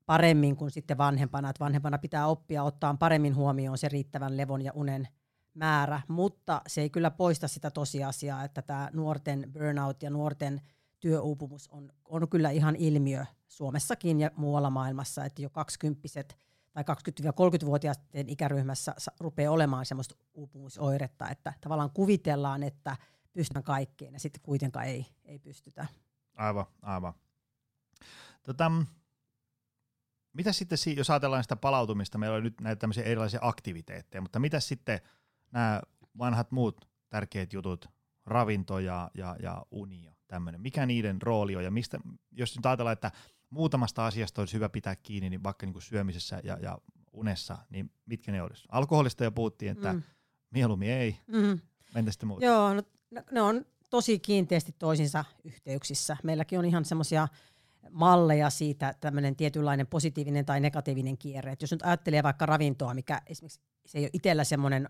paremmin kuin sitten vanhempana. Että vanhempana pitää oppia ottaa paremmin huomioon se riittävän levon ja unen määrä, mutta se ei kyllä poista sitä tosiasiaa, että tämä nuorten burnout ja nuorten työuupumus on, on kyllä ihan ilmiö Suomessakin ja muualla maailmassa, että jo 20 tai 20-30-vuotiaiden ikäryhmässä rupeaa olemaan semmoista uupumusoiretta, että tavallaan kuvitellaan, että – pystytään kaikkeen ja sitten kuitenkaan ei, ei pystytä. Aivan, aivan. Tota, mitä sitten, jos ajatellaan sitä palautumista, meillä on nyt näitä tämmöisiä erilaisia aktiviteetteja, mutta mitä sitten nämä vanhat muut tärkeät jutut, ravinto ja, ja, ja uni ja tämmöinen, mikä niiden rooli on ja mistä, jos nyt ajatellaan, että muutamasta asiasta olisi hyvä pitää kiinni, niin vaikka niin kuin syömisessä ja, ja unessa, niin mitkä ne olisi? Alkoholista jo puhuttiin, että mm. mieluummin ei. Mm. Entä sitten muut? Joo, no, ne on tosi kiinteästi toisinsa yhteyksissä. Meilläkin on ihan semmoisia malleja siitä, tämmöinen tietynlainen positiivinen tai negatiivinen kierre. Et jos nyt ajattelee vaikka ravintoa, mikä esimerkiksi se ei ole itsellä semmoinen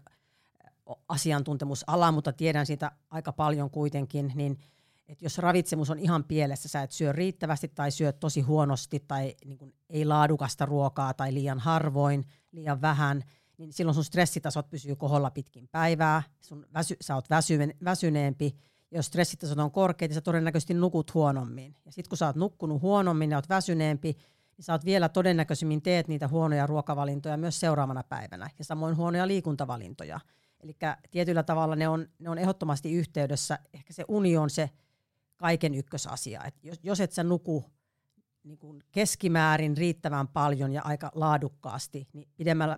asiantuntemusala, mutta tiedän siitä aika paljon kuitenkin, niin että jos ravitsemus on ihan pielessä, sä et syö riittävästi tai syö tosi huonosti tai niin ei laadukasta ruokaa tai liian harvoin, liian vähän, niin silloin sun stressitasot pysyy koholla pitkin päivää, sun väsy, sä oot väsy, väsyneempi, jos stressitasot on korkeat, niin sä todennäköisesti nukut huonommin. Ja sitten kun sä oot nukkunut huonommin ja oot väsyneempi, niin sä oot vielä todennäköisemmin teet niitä huonoja ruokavalintoja myös seuraavana päivänä. Ja samoin huonoja liikuntavalintoja. Eli tietyllä tavalla ne on, ne on ehdottomasti yhteydessä. Ehkä se uni on se kaiken ykkösasia. Et jos, jos et sä nuku niin kuin keskimäärin riittävän paljon ja aika laadukkaasti, niin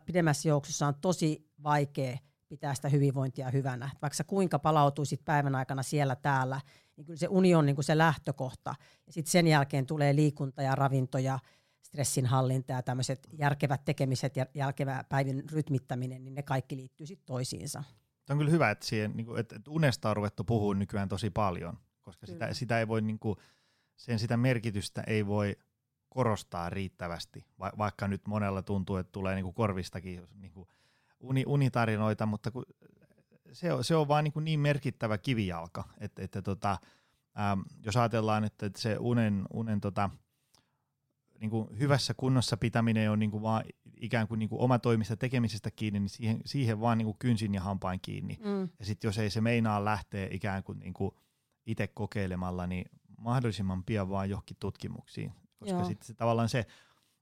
pidemmässä juoksussa on tosi vaikea pitää sitä hyvinvointia hyvänä. Vaikka sä kuinka palautuisit päivän aikana siellä täällä, niin kyllä se uni on niin kuin se lähtökohta. Ja sitten sen jälkeen tulee liikunta ja ravinto ja stressinhallinta ja tämmöiset järkevät tekemiset ja järkevä päivän rytmittäminen, niin ne kaikki liittyy sitten toisiinsa. Tämä on kyllä hyvä, että, siihen, niin kuin, että unesta on ruvettu puhua nykyään tosi paljon, koska sitä, sitä ei voi, niin kuin, sen sitä merkitystä ei voi korostaa riittävästi, va, vaikka nyt monella tuntuu, että tulee niin kuin korvistakin niin kuin uni, unitarinoita, mutta kun se, on, se on vaan niin, kuin niin merkittävä kivijalka, että, että tota, ähm, jos ajatellaan, että, että se unen, unen tota, niin kuin hyvässä kunnossa pitäminen on niin kuin vaan ikään kuin, niin kuin oma toimista tekemisestä kiinni, niin siihen, siihen vaan niin kuin kynsin ja hampain kiinni. Mm. Ja sitten jos ei se meinaa lähteä ikään kuin, niin kuin itse kokeilemalla, niin mahdollisimman pian vaan johonkin tutkimuksiin. Koska sitten se, tavallaan se,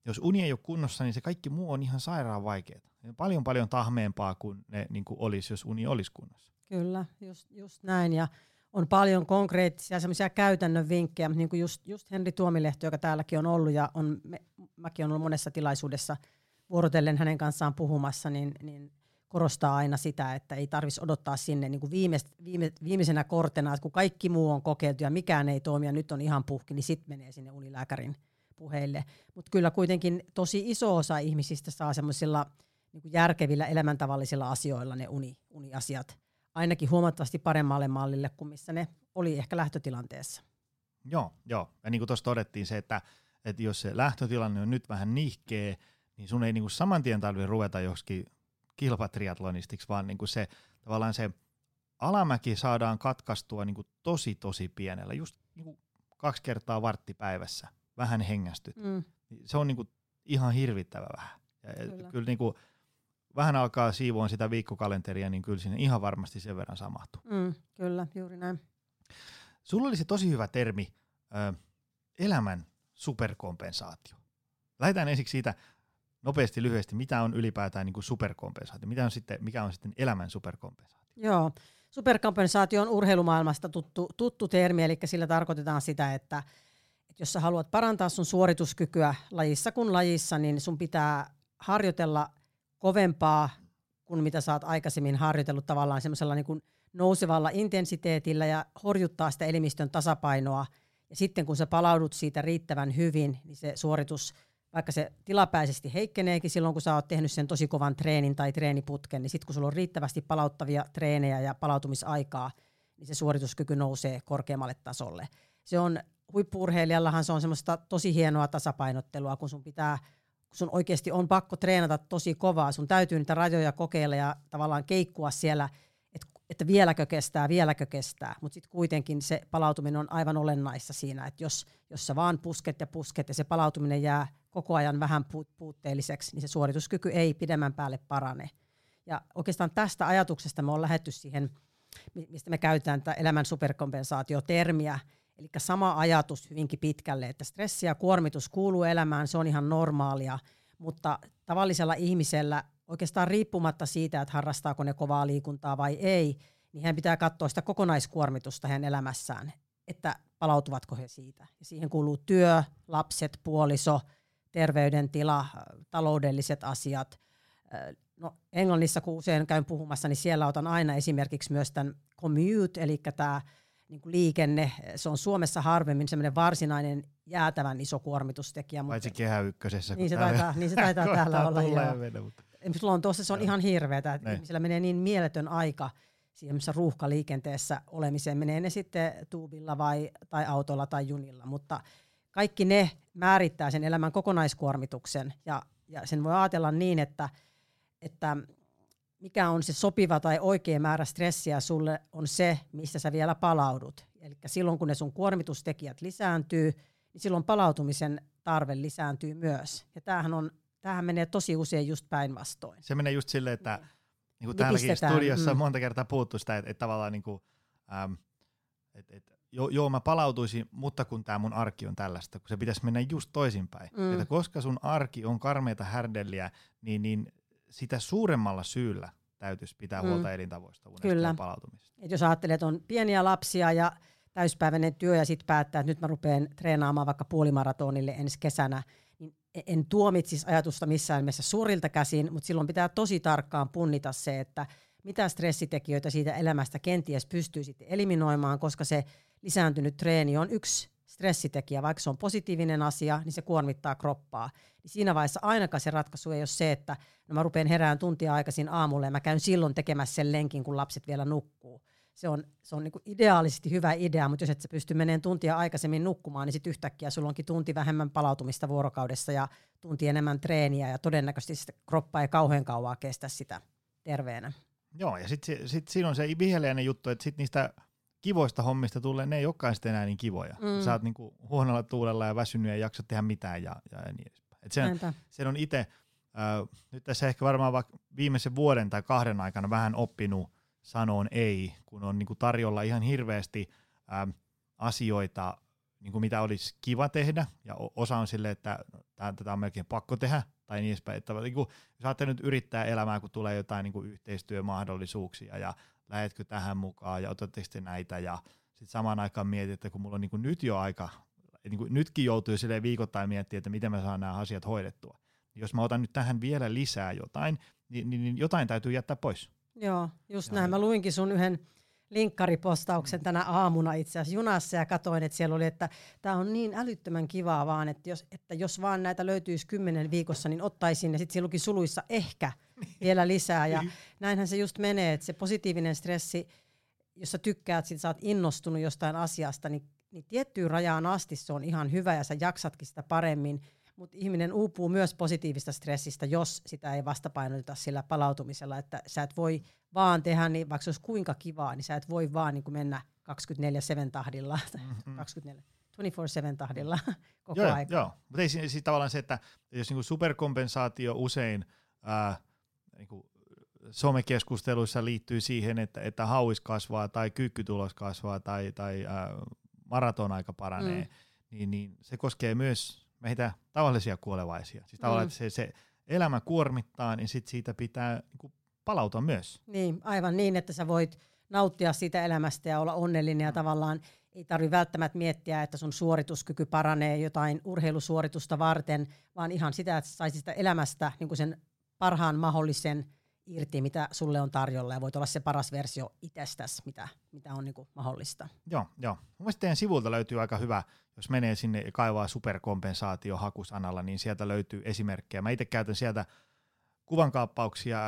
jos uni ei ole kunnossa, niin se kaikki muu on ihan sairaan vaikeaa. Paljon paljon tahmeempaa kuin ne niin kuin olisi, jos uni olisi kunnossa. Kyllä, just, just näin. Ja on paljon konkreettisia semmoisia käytännön vinkkejä, niin kuin just, just Henri Tuomilehto, joka täälläkin on ollut ja on, me, mäkin olen ollut monessa tilaisuudessa vuorotellen hänen kanssaan puhumassa, niin, niin korostaa aina sitä, että ei tarvitsisi odottaa sinne niin kuin viimeis, viime, viimeisenä kortena, että kun kaikki muu on kokeiltu ja mikään ei toimi ja nyt on ihan puhki, niin sitten menee sinne unilääkärin puheille. Mutta kyllä kuitenkin tosi iso osa ihmisistä saa semmoisilla niin järkevillä elämäntavallisilla asioilla ne uni, uniasiat ainakin huomattavasti paremmalle mallille kuin missä ne oli ehkä lähtötilanteessa. Joo, joo. Ja niin kuin tuossa todettiin se, että, että jos se lähtötilanne on nyt vähän nihkeä, niin sun ei niin kuin saman tien tarvitse ruveta joskin kilpatriatlonistiksi, vaan niin kuin se tavallaan se alamäki saadaan katkaistua niin kuin tosi tosi pienellä, just niin kuin kaksi kertaa varttipäivässä, vähän hengästyt. Mm. Se on niin kuin ihan hirvittävä vähän. Ja kyllä, kyllä niin kuin, vähän alkaa siivoon sitä viikkokalenteria, niin kyllä sinne ihan varmasti sen verran samahtuu. Mm, kyllä, juuri näin. Sulla oli se tosi hyvä termi, ö, elämän superkompensaatio. Lähdetään ensiksi siitä nopeasti lyhyesti, mitä on ylipäätään niin kuin superkompensaatio, mitä on sitten, mikä on sitten elämän superkompensaatio? Joo, superkompensaatio on urheilumaailmasta tuttu, tuttu termi, eli sillä tarkoitetaan sitä, että, että jos sä haluat parantaa sun suorituskykyä lajissa kuin lajissa, niin sun pitää harjoitella – kovempaa kuin mitä sä oot aikaisemmin harjoitellut tavallaan semmoisella niin nousevalla intensiteetillä ja horjuttaa sitä elimistön tasapainoa. Ja sitten kun sä palaudut siitä riittävän hyvin, niin se suoritus, vaikka se tilapäisesti heikkeneekin silloin, kun sä oot tehnyt sen tosi kovan treenin tai treeniputken, niin sitten kun sulla on riittävästi palauttavia treenejä ja palautumisaikaa, niin se suorituskyky nousee korkeammalle tasolle. Se on huippuurheilijallahan se on semmoista tosi hienoa tasapainottelua, kun sun pitää sun oikeasti on pakko treenata tosi kovaa, sun täytyy niitä rajoja kokeilla ja tavallaan keikkua siellä, että, vieläkö kestää, vieläkö kestää, mutta sitten kuitenkin se palautuminen on aivan olennaista siinä, että jos, jos sä vaan pusket ja pusket ja se palautuminen jää koko ajan vähän puutteelliseksi, niin se suorituskyky ei pidemmän päälle parane. Ja oikeastaan tästä ajatuksesta me on lähetty siihen, mistä me käytetään tätä elämän superkompensaatiotermiä, Eli sama ajatus hyvinkin pitkälle, että stressi ja kuormitus kuuluu elämään, se on ihan normaalia, mutta tavallisella ihmisellä oikeastaan riippumatta siitä, että harrastaako ne kovaa liikuntaa vai ei, niin hän pitää katsoa sitä kokonaiskuormitusta hänen elämässään, että palautuvatko he siitä. Ja siihen kuuluu työ, lapset, puoliso, terveydentila, taloudelliset asiat. No, Englannissa, kun usein käyn puhumassa, niin siellä otan aina esimerkiksi myös tämän commute, eli tämä niin kuin liikenne, se on Suomessa harvemmin semmoinen varsinainen jäätävän iso kuormitustekijä. Paitsi kehä ykkösessä. Niin se taitaa, niin se taitaa täällä olla. Mennä, mutta... Lontoossa se on ne. ihan hirveätä, että ihmisillä menee niin mieletön aika siihen ruuhkaliikenteessä olemiseen, menee ne sitten tuubilla vai, tai autolla tai junilla, mutta kaikki ne määrittää sen elämän kokonaiskuormituksen ja, ja sen voi ajatella niin, että, että mikä on se sopiva tai oikea määrä stressiä sulle on se, mistä sä vielä palaudut. Eli silloin kun ne sun kuormitustekijät lisääntyy, niin silloin palautumisen tarve lisääntyy myös. Ja tämähän, on, tämähän menee tosi usein just päinvastoin. Se menee just silleen, että niin. niin kuin täälläkin studiossa mm. monta kertaa puhuttu sitä, että, että tavallaan niin kuin, ähm, että, että joo, joo, mä palautuisin, mutta kun tämä mun arki on tällaista, kun se pitäisi mennä just toisinpäin. Mm. Että koska sun arki on karmeita härdelliä, niin, niin sitä suuremmalla syyllä täytyisi pitää mm. huolta elintavoista Kyllä. ja palautumisesta. Et jos ajattelet, että on pieniä lapsia ja täyspäiväinen työ ja sitten päättää, että nyt mä rupean treenaamaan vaikka puolimaratonille ensi kesänä, niin en tuomitsisi ajatusta missään nimessä suurilta käsin, mutta silloin pitää tosi tarkkaan punnita se, että mitä stressitekijöitä siitä elämästä kenties pystyy sitten eliminoimaan, koska se lisääntynyt treeni on yksi stressitekijä, vaikka se on positiivinen asia, niin se kuormittaa kroppaa. Niin siinä vaiheessa ainakaan se ratkaisu ei ole se, että no mä rupean herään tuntia aikaisin aamulla ja mä käyn silloin tekemässä sen lenkin, kun lapset vielä nukkuu. Se on, se on niin ideaalisesti hyvä idea, mutta jos et sä pysty menemään tuntia aikaisemmin nukkumaan, niin sitten yhtäkkiä sulla onkin tunti vähemmän palautumista vuorokaudessa ja tunti enemmän treeniä ja todennäköisesti kroppa ei kauhean kauaa kestä sitä terveenä. Joo, ja sitten sit siinä on se viheliäinen juttu, että sitten niistä kivoista hommista tulee, ne ei olekaan sitten enää niin kivoja. Mm. Sä oot niinku huonolla tuulella ja väsynyt ja jaksa tehdä mitään ja, ja niin edespäin. Et sen, sen on itse, äh, nyt tässä ehkä varmaan vaikka viimeisen vuoden tai kahden aikana vähän oppinut sanoon ei, kun on niinku tarjolla ihan hirveästi äh, asioita, niinku mitä olisi kiva tehdä, ja osa on silleen, että tätä on melkein pakko tehdä, tai niin edespäin. Että, niinku, jos ajattelee nyt yrittää elämää, kun tulee jotain niinku yhteistyömahdollisuuksia ja lähetkö tähän mukaan ja otatteko te näitä ja sitten samaan aikaan mietit, että kun mulla on niin kuin nyt jo aika, niin kuin nytkin joutuu sille viikoittain miettiä, että miten mä saan nämä asiat hoidettua. Jos mä otan nyt tähän vielä lisää jotain, niin, niin, niin jotain täytyy jättää pois. Joo, just ja näin. Mä luinkin sun yhden linkkaripostauksen tänä aamuna itse asiassa junassa ja katoin, että siellä oli, että tämä on niin älyttömän kivaa vaan, että jos, että jos vaan näitä löytyisi kymmenen viikossa, niin ottaisin ja sitten siellä luki suluissa ehkä vielä lisää ja niin. näinhän se just menee, että se positiivinen stressi, jos sä tykkäät, sit sä oot innostunut jostain asiasta, niin, niin tiettyyn rajaan asti se on ihan hyvä ja sä jaksatkin sitä paremmin, mutta ihminen uupuu myös positiivista stressistä, jos sitä ei vastapainoteta sillä palautumisella, että sä et voi vaan tehdä, niin vaikka se olisi kuinka kivaa, niin sä et voi vaan niin kuin mennä 24-7 tahdilla, mm-hmm. 24 24-7 tahdilla koko joo, aika. Joo, mutta ei siis tavallaan se, että jos niin kuin superkompensaatio usein ää, niin kuin somekeskusteluissa liittyy siihen, että, että hauis kasvaa tai kyykkytulos kasvaa tai, tai ää, maraton aika paranee, mm. niin, niin se koskee myös meitä tavallisia kuolevaisia. Siis tavallaan, mm. se, se elämä kuormittaa, niin sit siitä pitää niin kuin, palautua myös. Niin, aivan niin, että sä voit nauttia siitä elämästä ja olla onnellinen ja mm. tavallaan ei tarvitse välttämättä miettiä, että sun suorituskyky paranee jotain urheilusuoritusta varten, vaan ihan sitä, että saisit sitä elämästä niin sen parhaan mahdollisen irti, mitä sulle on tarjolla, ja voit olla se paras versio itsestäsi, mitä, mitä on niin kuin mahdollista. Joo, joo. Mielestäni teidän sivulta löytyy aika hyvä, jos menee sinne ja kaivaa superkompensaatio hakusanalla, niin sieltä löytyy esimerkkejä. Mä itse käytän sieltä kuvankaappauksia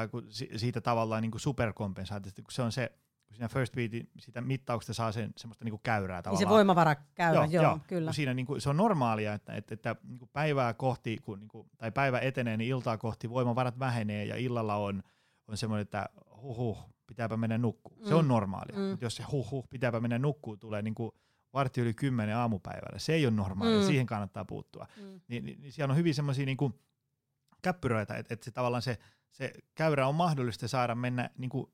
siitä tavallaan niin kuin superkompensaatiosta, kun se on se, kun siinä first beatin sitä mittauksesta saa sen semmoista niinku käyrää tavallaan. Niin se voimavara käyrä, joo, joo, joo kyllä. Siinä niinku, se on normaalia, että, että, että niinku päivää kohti, kun, niinku, tai päivä etenee, niin iltaa kohti voimavarat vähenee ja illalla on, on semmoinen, että huhuh, pitääpä mennä nukkuun. Mm. Se on normaalia. Mm. Mutta jos se huhuh, pitääpä mennä nukkuun, tulee niinku vartti yli kymmenen aamupäivällä, se ei ole normaalia, mm. siihen kannattaa puuttua. Mm. Niin, niin, niin siellä on hyvin semmoisia niinku käppyröitä, että, että se tavallaan se, se käyrä on mahdollista saada mennä niinku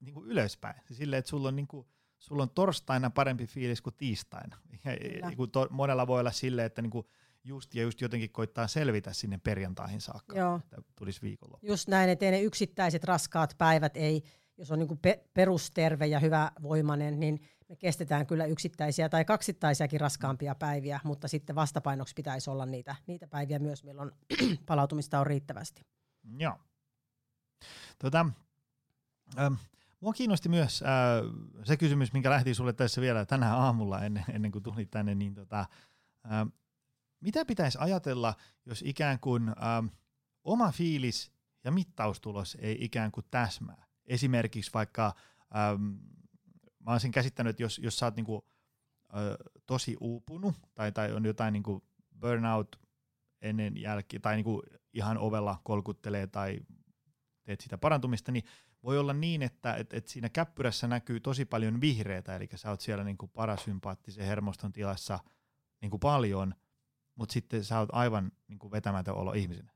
niin kuin ylöspäin. Silleen, että sulla on, niin kuin, sulla on torstaina parempi fiilis kuin tiistaina. Ja, niin kuin to, monella voi olla silleen, että niin kuin just ja just jotenkin koittaa selvitä sinne perjantaihin saakka, Joo. että tulisi viikonloppu. Just näin, että ne yksittäiset raskaat päivät ei, jos on niin kuin pe- perusterve ja hyvä voimainen, niin me kestetään kyllä yksittäisiä tai kaksittaisiakin raskaampia päiviä, mutta sitten vastapainoksi pitäisi olla niitä, niitä päiviä myös, milloin palautumista on riittävästi. Joo. Tota, ähm, Mua kiinnosti myös äh, se kysymys, minkä lähti sulle tässä vielä tänään aamulla ennen, ennen kuin tulit tänne, niin tota, äh, mitä pitäisi ajatella, jos ikään kuin äh, oma fiilis ja mittaustulos ei ikään kuin täsmää? Esimerkiksi vaikka Ähm, mä olisin käsittänyt, että jos, jos sä oot niinku, ö, tosi uupunut tai, tai on jotain niinku burnout ennen jälkeen tai niinku ihan ovella kolkuttelee tai teet sitä parantumista, niin voi olla niin, että et, et siinä käppyrässä näkyy tosi paljon vihreitä, eli sä oot siellä niinku parasympaattisen hermoston tilassa niinku paljon, mutta sitten sä oot aivan niinku vetämätön olo ihmisenä.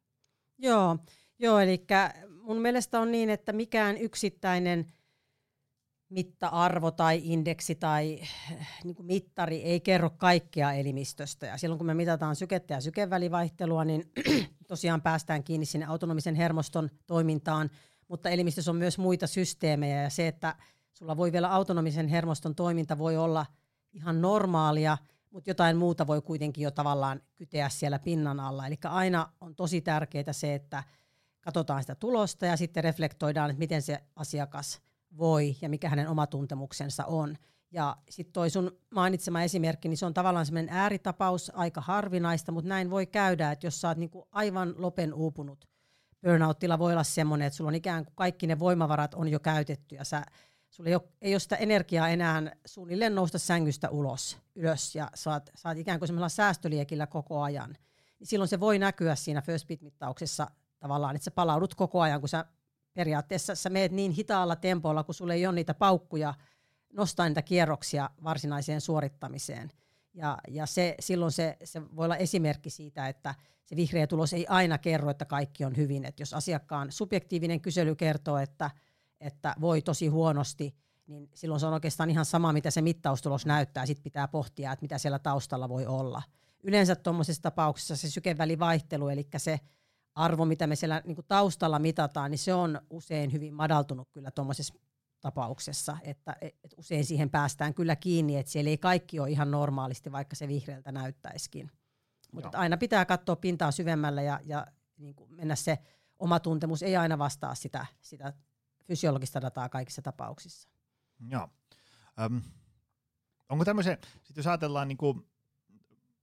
Joo, joo eli mun mielestä on niin, että mikään yksittäinen mitta-arvo tai indeksi tai niin kuin mittari ei kerro kaikkea elimistöstä. Ja silloin kun me mitataan sykettä ja sykevälivaihtelua, niin tosiaan päästään kiinni sinne autonomisen hermoston toimintaan, mutta elimistössä on myös muita systeemejä ja se, että sulla voi vielä autonomisen hermoston toiminta voi olla ihan normaalia, mutta jotain muuta voi kuitenkin jo tavallaan kyteä siellä pinnan alla. Eli aina on tosi tärkeää se, että katsotaan sitä tulosta ja sitten reflektoidaan, että miten se asiakas voi ja mikä hänen oma tuntemuksensa on. Ja sitten toi sun mainitsema esimerkki, niin se on tavallaan semmoinen ääritapaus, aika harvinaista, mutta näin voi käydä, että jos sä oot niinku aivan lopen uupunut, burnouttila voi olla semmoinen, että sulla on ikään kuin kaikki ne voimavarat on jo käytetty ja sä, sulla ei ole, ei ole sitä energiaa enää suunnilleen nousta sängystä ulos, ylös ja saat, saat ikään kuin semmoisella säästöliekillä koko ajan. Niin silloin se voi näkyä siinä first beat-mittauksessa tavallaan, että sä palaudut koko ajan, kun sä periaatteessa sä meet niin hitaalla tempolla, kun sulle ei ole niitä paukkuja nostaa niitä kierroksia varsinaiseen suorittamiseen. Ja, ja se, silloin se, se voi olla esimerkki siitä, että se vihreä tulos ei aina kerro, että kaikki on hyvin. Et jos asiakkaan subjektiivinen kysely kertoo, että, että voi tosi huonosti, niin silloin se on oikeastaan ihan sama, mitä se mittaustulos näyttää. Sitten pitää pohtia, että mitä siellä taustalla voi olla. Yleensä tuommoisessa tapauksessa se sykevälivaihtelu, eli se arvo, mitä me siellä niin taustalla mitataan, niin se on usein hyvin madaltunut kyllä tuommoisessa tapauksessa, että et usein siihen päästään kyllä kiinni, että siellä ei kaikki ole ihan normaalisti, vaikka se vihreältä näyttäisikin. Mutta aina pitää katsoa pintaa syvemmällä ja, ja niin mennä se oma tuntemus, ei aina vastaa sitä, sitä fysiologista dataa kaikissa tapauksissa. Joo. Öm, onko tämmöisen, sit jos ajatellaan niin kuin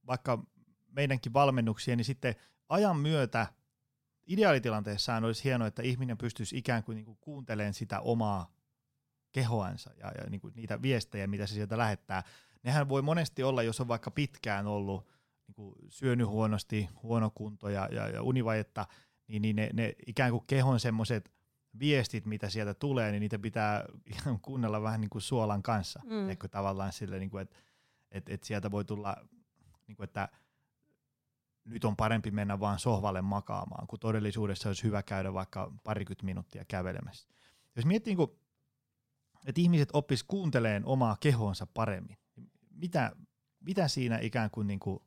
vaikka meidänkin valmennuksia, niin sitten ajan myötä ideaalitilanteessaan olisi hienoa, että ihminen pystyisi ikään kuin, niin kuin kuuntelemaan sitä omaa kehoansa ja, ja niin kuin niitä viestejä, mitä se sieltä lähettää. Nehän voi monesti olla, jos on vaikka pitkään ollut niin kuin syönyt huonosti, huono kunto ja, ja, ja univajetta, niin, niin ne, ne ikään kuin kehon semmoiset viestit, mitä sieltä tulee, niin niitä pitää kuunnella vähän niin kuin suolan kanssa. Mm. Eikö tavallaan sille, niin kuin, että et, et sieltä voi tulla, niin kuin, että nyt on parempi mennä vaan sohvalle makaamaan, kun todellisuudessa olisi hyvä käydä vaikka parikymmentä minuuttia kävelemässä. Jos miettii, niin että ihmiset oppis kuunteleen omaa kehonsa paremmin, niin mitä, mitä siinä ikään kuin, niin kuin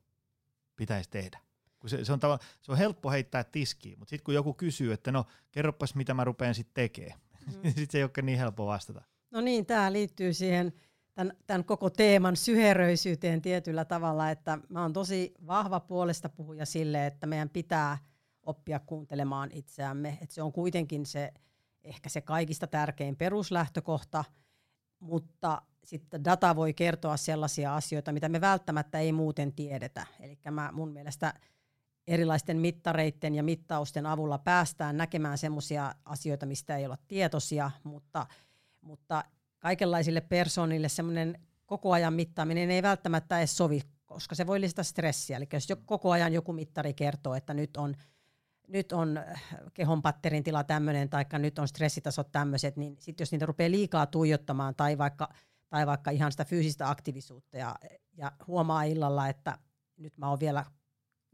pitäisi tehdä? Kun se, se, on tava, se on helppo heittää tiskiin, mutta sitten kun joku kysyy, että no kerropas mitä mä rupean sitten tekemään, mm. sitten se ei olekaan niin helppo vastata. No niin, tämä liittyy siihen tämän, tämän koko teeman syheröisyyteen tietyllä tavalla, että mä oon tosi vahva puolesta puhuja sille, että meidän pitää oppia kuuntelemaan itseämme, että se on kuitenkin se ehkä se kaikista tärkein peruslähtökohta, mutta sitten data voi kertoa sellaisia asioita, mitä me välttämättä ei muuten tiedetä. Eli mä mun mielestä erilaisten mittareiden ja mittausten avulla päästään näkemään sellaisia asioita, mistä ei olla tietoisia, mutta, mutta kaikenlaisille persoonille semmoinen koko ajan mittaaminen ei välttämättä edes sovi, koska se voi lisätä stressiä. Eli jos koko ajan joku mittari kertoo, että nyt on, nyt on kehon patterin tila tämmöinen, tai nyt on stressitasot tämmöiset, niin sitten jos niitä rupeaa liikaa tuijottamaan, tai vaikka, tai vaikka ihan sitä fyysistä aktiivisuutta, ja, ja huomaa illalla, että nyt mä oon vielä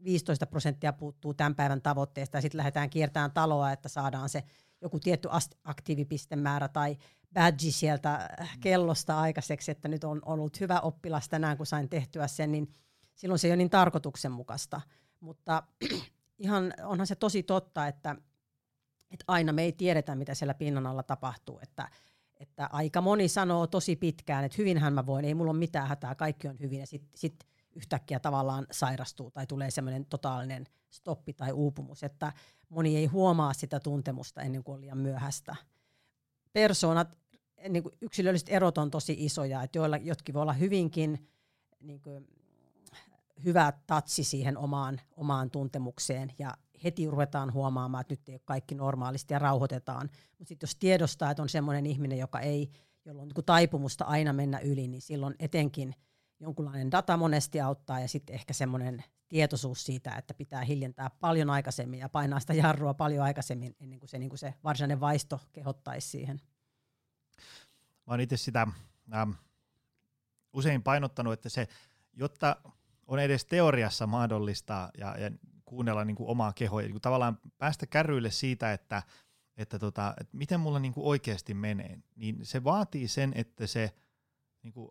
15 prosenttia puuttuu tämän päivän tavoitteesta, ja sitten lähdetään kiertämään taloa, että saadaan se joku tietty aktiivipistemäärä tai badge sieltä kellosta aikaiseksi, että nyt on ollut hyvä oppilas tänään, kun sain tehtyä sen, niin silloin se ei ole niin tarkoituksenmukaista. Mutta ihan onhan se tosi totta, että, että aina me ei tiedetä, mitä siellä pinnan alla tapahtuu. Että, että aika moni sanoo tosi pitkään, että hyvinhän mä voin, ei mulla ole mitään hätää, kaikki on hyvin. Ja sitten sit yhtäkkiä tavallaan sairastuu tai tulee semmoinen totaalinen stoppi tai uupumus, että moni ei huomaa sitä tuntemusta ennen kuin on liian myöhäistä. Persoonat, niin kuin yksilölliset erot on tosi isoja, että joilla, jotkin voi olla hyvinkin niin kuin, hyvä tatsi siihen omaan, omaan tuntemukseen ja heti ruvetaan huomaamaan, että nyt ei ole kaikki normaalisti ja rauhoitetaan. Mutta sitten jos tiedostaa, että on sellainen ihminen, joka ei jolla on niin taipumusta aina mennä yli, niin silloin etenkin jonkunlainen data monesti auttaa ja sitten ehkä semmoinen tietoisuus siitä, että pitää hiljentää paljon aikaisemmin ja painaa sitä jarrua paljon aikaisemmin ennen kuin se, niin kuin se varsinainen vaisto kehottaisi siihen. Mä oon itse sitä ähm, usein painottanut, että se, jotta on edes teoriassa mahdollista ja, ja kuunnella niin kuin omaa kehoa niin kuin tavallaan päästä kärryille siitä, että, että, tota, että miten mulla niin kuin oikeasti menee, niin se vaatii sen, että se, niin kuin,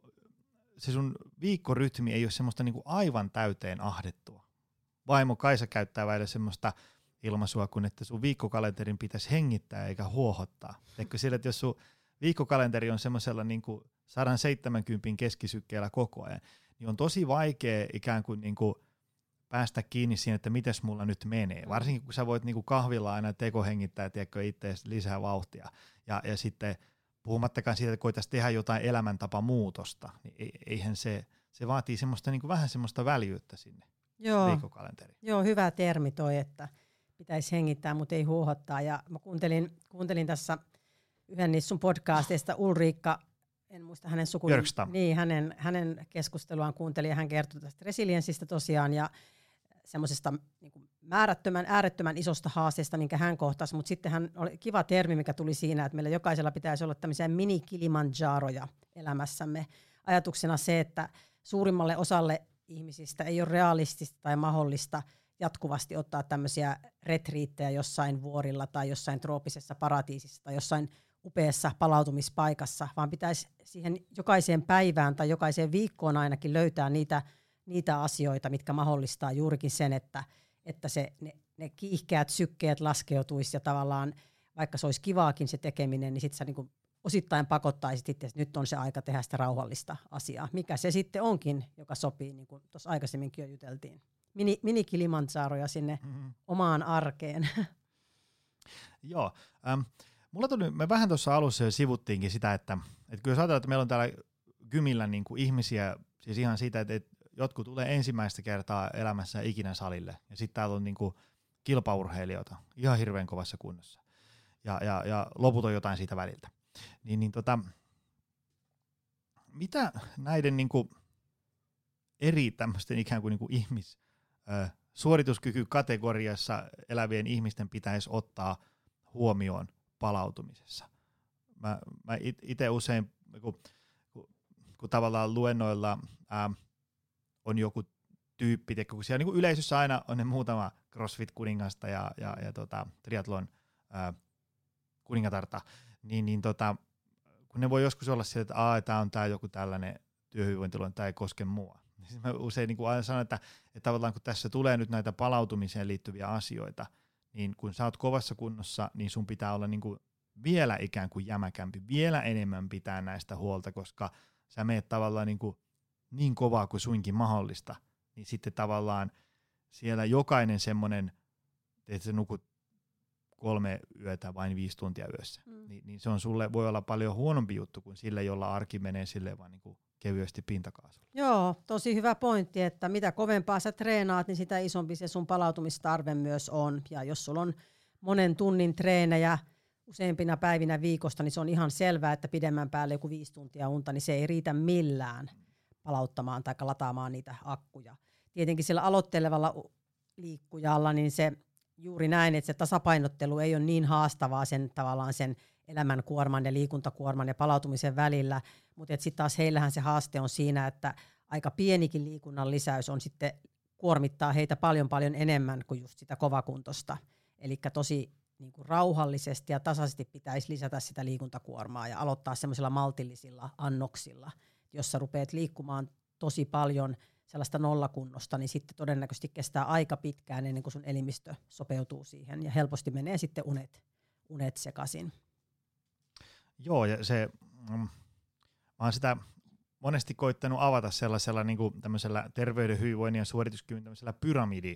se sun viikkorytmi ei ole semmoista niin kuin aivan täyteen ahdettua. Vaimo Kaisa käyttää välillä semmoista ilmaisua, kun että sun viikkokalenterin pitäisi hengittää eikä huohottaa. Eikö sillä, että jos sun viikkokalenteri on semmoisella niin 170 keskisykkeellä koko ajan, niin on tosi vaikea ikään kuin, niin kuin päästä kiinni siihen, että miten mulla nyt menee. Varsinkin kun sä voit niin kuin kahvilla aina tekohengittää tiedätkö, itseäsi lisää vauhtia. Ja, ja sitten puhumattakaan siitä, että koitaisiin tehdä jotain elämäntapamuutosta, niin eihän se, se vaatii semmoista, niin kuin vähän semmoista väljyyttä sinne Joo. viikkokalenteriin. Joo, hyvä termi toi, että pitäisi hengittää, mutta ei huohottaa. Ja mä kuuntelin, kuuntelin tässä yhden niistä sun podcasteista Ulriikka en muista hänen sukunimi. Niin, hänen, hänen keskusteluaan kuuntelin ja hän kertoi tästä resilienssistä tosiaan ja semmoisesta niin määrättömän, äärettömän isosta haasteesta, minkä hän kohtasi, mutta sitten hän oli kiva termi, mikä tuli siinä, että meillä jokaisella pitäisi olla tämmöisiä mini-Kilimanjaroja elämässämme. Ajatuksena se, että suurimmalle osalle ihmisistä ei ole realistista tai mahdollista jatkuvasti ottaa tämmöisiä retriittejä jossain vuorilla tai jossain trooppisessa paratiisissa tai jossain upeassa palautumispaikassa, vaan pitäisi siihen jokaiseen päivään tai jokaiseen viikkoon ainakin löytää niitä, niitä asioita, mitkä mahdollistaa juurikin sen, että, että se, ne, ne kiihkeät sykkeet laskeutuisi ja tavallaan vaikka se olisi kivaakin se tekeminen, niin sitten sä niin osittain pakottaisit itse, että nyt on se aika tehdä sitä rauhallista asiaa. Mikä se sitten onkin, joka sopii, niin kuin tuossa aikaisemminkin jo juteltiin. Mini, mini Kilimanjaaroja sinne mm-hmm. omaan arkeen. Joo. Ähm, Mulla tuli, me vähän tuossa alussa jo sivuttiinkin sitä, että, että kyllä ajatellaan, että meillä on täällä Kymillä niin kuin ihmisiä, siis ihan siitä, että, että jotkut tulee ensimmäistä kertaa elämässä ikinä salille, ja sitten täällä on niin kuin kilpaurheilijoita ihan hirveän kovassa kunnossa, ja, ja, ja loput on jotain siitä väliltä. Niin, niin tota, mitä näiden niin kuin eri tämmöisten ikään kuin, niin kuin ihmis, äh, suorituskykykategoriassa elävien ihmisten pitäisi ottaa huomioon – palautumisessa. Mä, mä itse usein, kun, kun tavallaan luennoilla ää, on joku tyyppi, kun siellä niin yleisössä aina on ne muutama CrossFit-kuningasta ja, ja, ja tota, triathlon ää, kuningatarta, niin, niin tota, kun ne voi joskus olla sieltä, että tämä on tämä joku tällainen työhyvinvointiluonne, tämä ei koske mua. Niin mä usein niin aina sanon, että, että tavallaan kun tässä tulee nyt näitä palautumiseen liittyviä asioita, niin kun sä oot kovassa kunnossa, niin sun pitää olla niin kuin vielä ikään kuin jämäkämpi, vielä enemmän pitää näistä huolta, koska sä meet tavallaan niin, kuin niin kovaa kuin suinkin mahdollista, niin sitten tavallaan siellä jokainen semmoinen, että sä nukut kolme yötä vain viisi tuntia yössä, mm. niin, niin se on sulle, voi olla paljon huonompi juttu kuin sille, jolla arki menee sille vaan niin kuin kevyesti pintakaasulla. Joo, tosi hyvä pointti, että mitä kovempaa sä treenaat, niin sitä isompi se sun palautumistarve myös on. Ja jos sulla on monen tunnin treenejä useimpina päivinä viikosta, niin se on ihan selvää, että pidemmän päälle joku viisi tuntia unta, niin se ei riitä millään palauttamaan tai lataamaan niitä akkuja. Tietenkin sillä aloittelevalla liikkujalla, niin se juuri näin, että se tasapainottelu ei ole niin haastavaa sen tavallaan sen elämänkuorman ja liikuntakuorman ja palautumisen välillä, mutta sitten taas heillähän se haaste on siinä, että aika pienikin liikunnan lisäys on sitten kuormittaa heitä paljon paljon enemmän kuin just sitä kovakuntosta. Eli tosi niin kuin rauhallisesti ja tasaisesti pitäisi lisätä sitä liikuntakuormaa ja aloittaa semmoisilla maltillisilla annoksilla. Jos sä rupeat liikkumaan tosi paljon sellaista nollakunnosta, niin sitten todennäköisesti kestää aika pitkään ennen kuin sun elimistö sopeutuu siihen ja helposti menee sitten unet, unet sekaisin. Joo, ja se, mm, mä oon sitä monesti koittanut avata sellaisella niin kuin terveyden, hyvinvoinnin ja suorituskyvyn tämmöisellä pyramidi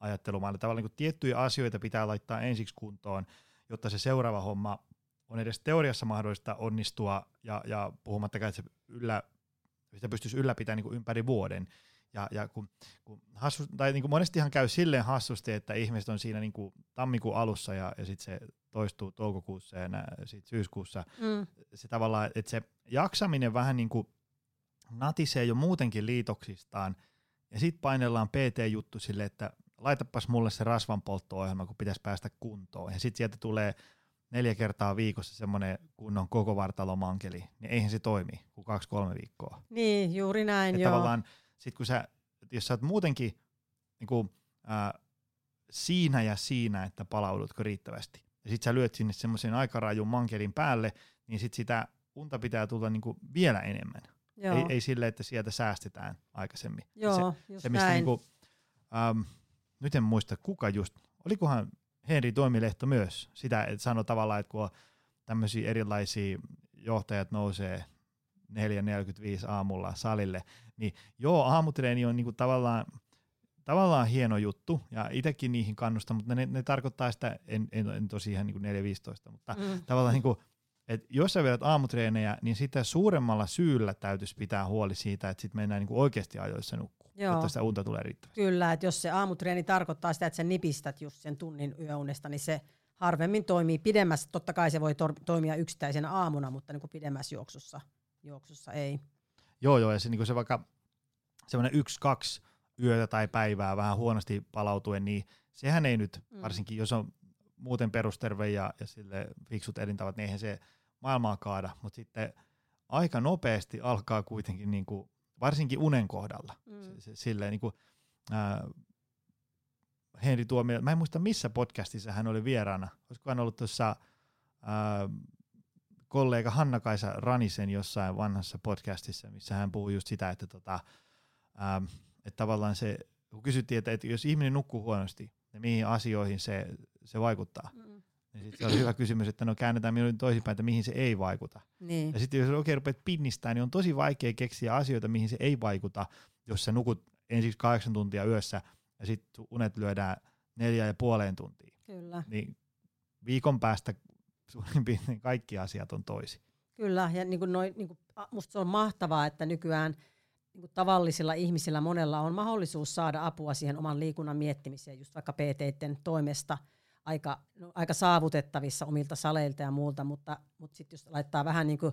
ajattelumalla. Tavallaan niin kuin tiettyjä asioita pitää laittaa ensiksi kuntoon, jotta se seuraava homma on edes teoriassa mahdollista onnistua, ja, ja puhumattakaan, että se yllä, sitä pystyisi ylläpitämään niin kuin ympäri vuoden. Ja, ja kun, kun hassu, tai niin kuin monestihan käy silleen hassusti, että ihmiset on siinä niin kuin tammikuun alussa ja, ja sitten se toistuu toukokuussa ja nää, sit syyskuussa. Mm. Se tavallaan, että se jaksaminen vähän niin kuin natisee jo muutenkin liitoksistaan, ja sitten painellaan PT-juttu sille, että laitapas mulle se rasvanpoltto-ohjelma, kun pitäisi päästä kuntoon. Ja sitten sieltä tulee neljä kertaa viikossa semmoinen kunnon koko vartalomankeli, niin eihän se toimi kuin kaksi-kolme viikkoa. Niin, juuri näin, Et joo. Tavallaan sit kun sä, jos sä oot muutenkin niin kuin, äh, siinä ja siinä, että palaudutko riittävästi, ja sit sä lyöt sinne semmoisen aikarajun mankelin päälle, niin sit sitä unta pitää tulla niin kuin vielä enemmän. Joo. Ei, ei sille, että sieltä säästetään aikaisemmin. Joo, se, just se, mistä näin. Niinku, ähm, nyt en muista kuka just, olikohan Henri Toimilehto myös sitä, että sanoi tavallaan, että kun tämmöisiä erilaisia johtajat nousee 4.45 aamulla salille, niin joo, aamutreeni on niinku tavallaan, tavallaan hieno juttu, ja itsekin niihin kannustan, mutta ne, ne tarkoittaa sitä, en, en, en tosiaan niinku 4.15, mutta mm. tavallaan niinku, et jos sä vedät aamutreenejä, niin sitä suuremmalla syyllä täytyisi pitää huoli siitä, että sitten mennään niinku oikeasti ajoissa nukkuu, Joo. jotta sitä unta tulee riittävästi. Kyllä, että jos se aamutreeni tarkoittaa sitä, että sä nipistät just sen tunnin yöunesta, niin se harvemmin toimii pidemmässä. Totta kai se voi tor- toimia yksittäisenä aamuna, mutta niin kuin pidemmässä juoksussa, juoksussa ei. Joo, joo, ja se, niin se vaikka semmoinen yksi, kaksi yötä tai päivää vähän huonosti palautuen, niin sehän ei nyt, mm. varsinkin jos on muuten perusterve ja, ja sille fiksut elintavat, niin eihän se maailmaa kaada, mutta sitten aika nopeasti alkaa kuitenkin, niin kuin, varsinkin unen kohdalla, mm. se, se, silleen niin kuin, ää, Henri Tuomio, mä en muista missä podcastissa hän oli vieraana, olisiko hän ollut tuossa kollega Hanna-Kaisa Ranisen jossain vanhassa podcastissa, missä hän puhui just sitä, että, tota, ää, että tavallaan se, kun kysyttiin, että, että jos ihminen nukkuu huonosti, niin mihin asioihin se, se vaikuttaa, mm niin sitten se oli hyvä kysymys, että no käännetään minuutin toisinpäin, että mihin se ei vaikuta. Niin. Ja sitten jos oikein rupeat pinnistää, niin on tosi vaikea keksiä asioita, mihin se ei vaikuta, jos sä nukut ensiksi kahdeksan tuntia yössä ja sitten unet lyödään neljä ja puoleen tuntiin. Kyllä. Niin viikon päästä suurin piirtein kaikki asiat on toisi. Kyllä, ja niin kuin noi, niin kuin, musta se on mahtavaa, että nykyään niin kuin tavallisilla ihmisillä monella on mahdollisuus saada apua siihen oman liikunnan miettimiseen, just vaikka PT toimesta – aika, no, aika saavutettavissa omilta saleilta ja muulta, mutta, mutta sitten jos laittaa vähän niin kuin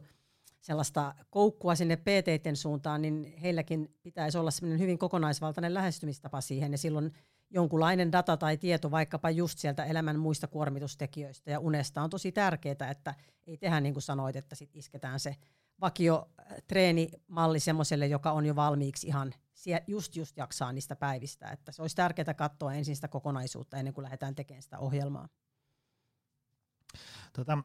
sellaista koukkua sinne pt suuntaan, niin heilläkin pitäisi olla semmoinen hyvin kokonaisvaltainen lähestymistapa siihen, ja silloin jonkunlainen data tai tieto vaikkapa just sieltä elämän muista kuormitustekijöistä ja unesta on tosi tärkeää, että ei tehdä niin kuin sanoit, että sit isketään se vakio treenimalli semmoiselle, joka on jo valmiiksi ihan just just jaksaa niistä päivistä. Että se olisi tärkeää katsoa ensin sitä kokonaisuutta ennen kuin lähdetään tekemään sitä ohjelmaa. Tota,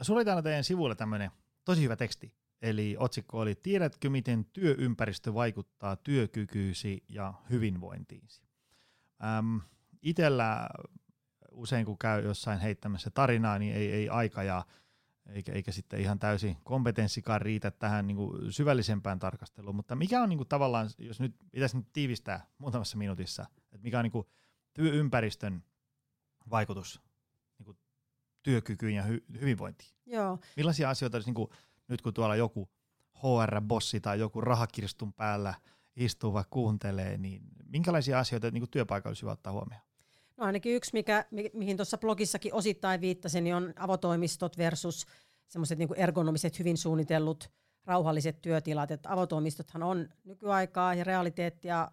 sulla oli täällä teidän sivuilla tämmöinen tosi hyvä teksti. Eli otsikko oli Tiedätkö, miten työympäristö vaikuttaa työkykyysi ja hyvinvointiisi? Ähm, itellä usein kun käy jossain heittämässä tarinaa, niin ei, ei aika ja eikä, eikä sitten ihan täysin kompetenssikaan riitä tähän niin kuin syvällisempään tarkasteluun, mutta mikä on niin kuin tavallaan, jos nyt pitäisi nyt tiivistää muutamassa minuutissa, että mikä on niin kuin työympäristön vaikutus niin kuin työkykyyn ja hy- hyvinvointiin? Joo. Millaisia asioita, niin kuin, nyt kun tuolla joku HR-bossi tai joku rahakirstun päällä istuu vai kuuntelee, niin minkälaisia asioita niin kuin työpaikalla olisi ottaa huomioon? No ainakin yksi, mikä, mi- mihin tuossa blogissakin osittain viittasin, niin on avotoimistot versus semmoiset niin ergonomiset, hyvin suunnitellut, rauhalliset työtilat. Että avotoimistothan on nykyaikaa ja realiteettia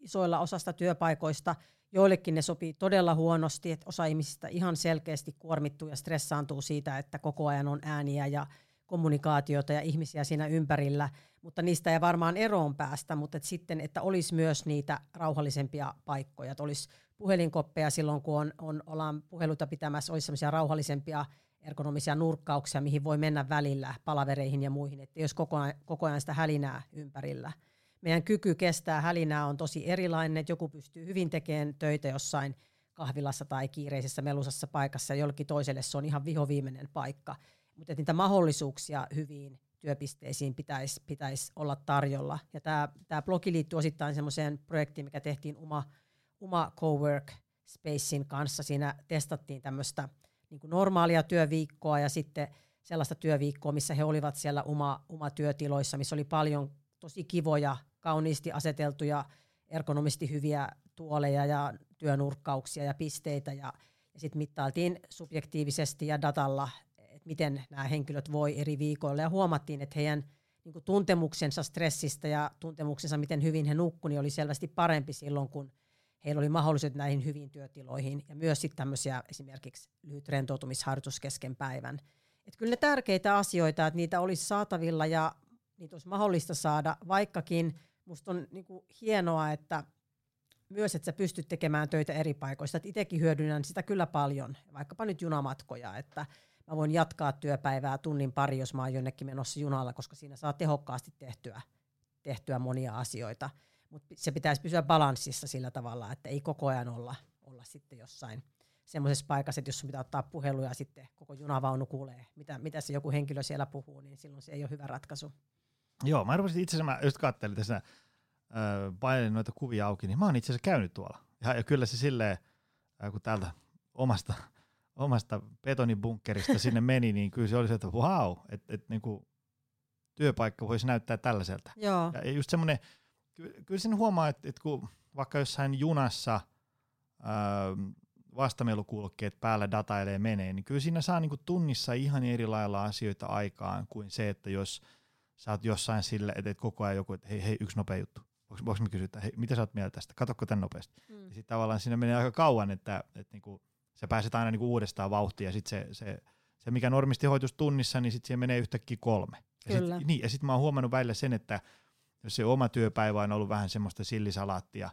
isoilla osasta työpaikoista. Joillekin ne sopii todella huonosti, että osa ihmisistä ihan selkeästi kuormittuu ja stressaantuu siitä, että koko ajan on ääniä ja kommunikaatiota ja ihmisiä siinä ympärillä, mutta niistä ei varmaan eroon päästä, mutta et sitten, että olisi myös niitä rauhallisempia paikkoja, että olisi puhelinkoppeja silloin, kun on, on, ollaan puheluita pitämässä, olisi sellaisia rauhallisempia ergonomisia nurkkauksia, mihin voi mennä välillä palavereihin ja muihin, että jos koko koko ajan sitä hälinää ympärillä. Meidän kyky kestää hälinää on tosi erilainen, että joku pystyy hyvin tekemään töitä jossain kahvilassa tai kiireisessä melusassa paikassa, ja jollekin toiselle se on ihan vihoviimeinen paikka. Mutta niitä mahdollisuuksia hyviin työpisteisiin pitäisi pitäis olla tarjolla. Ja tämä blogi liittyy osittain semmoiseen projektiin, mikä tehtiin Uma Uma Cowork Spacein kanssa. Siinä testattiin tämmöistä niin normaalia työviikkoa ja sitten sellaista työviikkoa, missä he olivat siellä Uma, Uma työtiloissa, missä oli paljon tosi kivoja, kauniisti aseteltuja ergonomisti hyviä tuoleja ja työnurkkauksia ja pisteitä ja, ja sitten mittailtiin subjektiivisesti ja datalla, että miten nämä henkilöt voi eri viikoilla ja huomattiin, että heidän niin tuntemuksensa stressistä ja tuntemuksensa, miten hyvin he nukkuivat, niin oli selvästi parempi silloin, kun heillä oli mahdollisuudet näihin hyviin työtiloihin ja myös sitten tämmöisiä esimerkiksi lyhyt rentoutumisharjoitus kesken päivän. Et kyllä ne tärkeitä asioita, että niitä olisi saatavilla ja niitä olisi mahdollista saada, vaikkakin musta on niinku hienoa, että myös, että sä pystyt tekemään töitä eri paikoista. Itsekin hyödynnän sitä kyllä paljon, vaikkapa nyt junamatkoja, että mä voin jatkaa työpäivää tunnin pari, jos mä oon jonnekin menossa junalla, koska siinä saa tehokkaasti tehtyä, tehtyä monia asioita. Mutta se pitäisi pysyä balanssissa sillä tavalla, että ei koko ajan olla, olla sitten jossain semmoisessa paikassa, että jos sun pitää ottaa puheluja ja sitten koko junavaunu kuulee, mitä, mitä se joku henkilö siellä puhuu, niin silloin se ei ole hyvä ratkaisu. Joo, mä arvasin itse asiassa, mä just kattelin tässä, äh, painelin noita kuvia auki, niin mä oon itse asiassa käynyt tuolla. Ja, ja kyllä se silleen, äh, kun täältä omasta, omasta betonibunkkerista sinne meni, niin kyllä se oli se, että wow, että et, niinku, työpaikka voisi näyttää tällaiselta. Joo. Ja just semmoinen, ky, kyllä sen huomaa, että, että kun vaikka jossain junassa äh, vastamelukulkeet päällä datailee menee, niin kyllä siinä saa niinku tunnissa ihan eri lailla asioita aikaan kuin se, että jos sä oot jossain sille, että et koko ajan joku, että hei, hei yksi nopea juttu. Voinko mä kysyä, että hei, mitä sä oot mieltä tästä? Katokko tän nopeasti? Mm. Ja sitten tavallaan siinä menee aika kauan, että, että niinku, sä pääset aina niinku uudestaan vauhtiin ja sitten se, se, se, mikä normisti hoitus tunnissa, niin sitten siihen menee yhtäkkiä kolme. Ja Kyllä. Sit, niin, ja sitten mä oon huomannut välillä sen, että jos se oma työpäivä on ollut vähän semmoista sillisalaattia,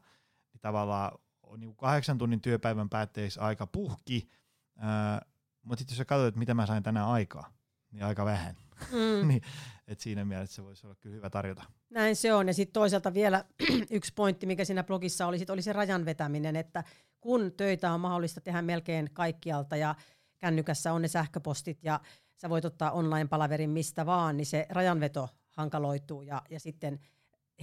niin tavallaan on niin kahdeksan tunnin työpäivän päätteeksi aika puhki, ää, mutta sitten jos sä katsot, että mitä mä sain tänään aikaa, niin aika vähän. Mm. niin, et siinä mielessä se voisi olla kyllä hyvä tarjota. Näin se on. Ja sitten toisaalta vielä yksi pointti, mikä siinä blogissa oli, sit oli se rajan vetäminen, että kun töitä on mahdollista tehdä melkein kaikkialta ja kännykässä on ne sähköpostit ja sä voit ottaa online-palaverin mistä vaan, niin se rajanveto hankaloituu ja, ja sitten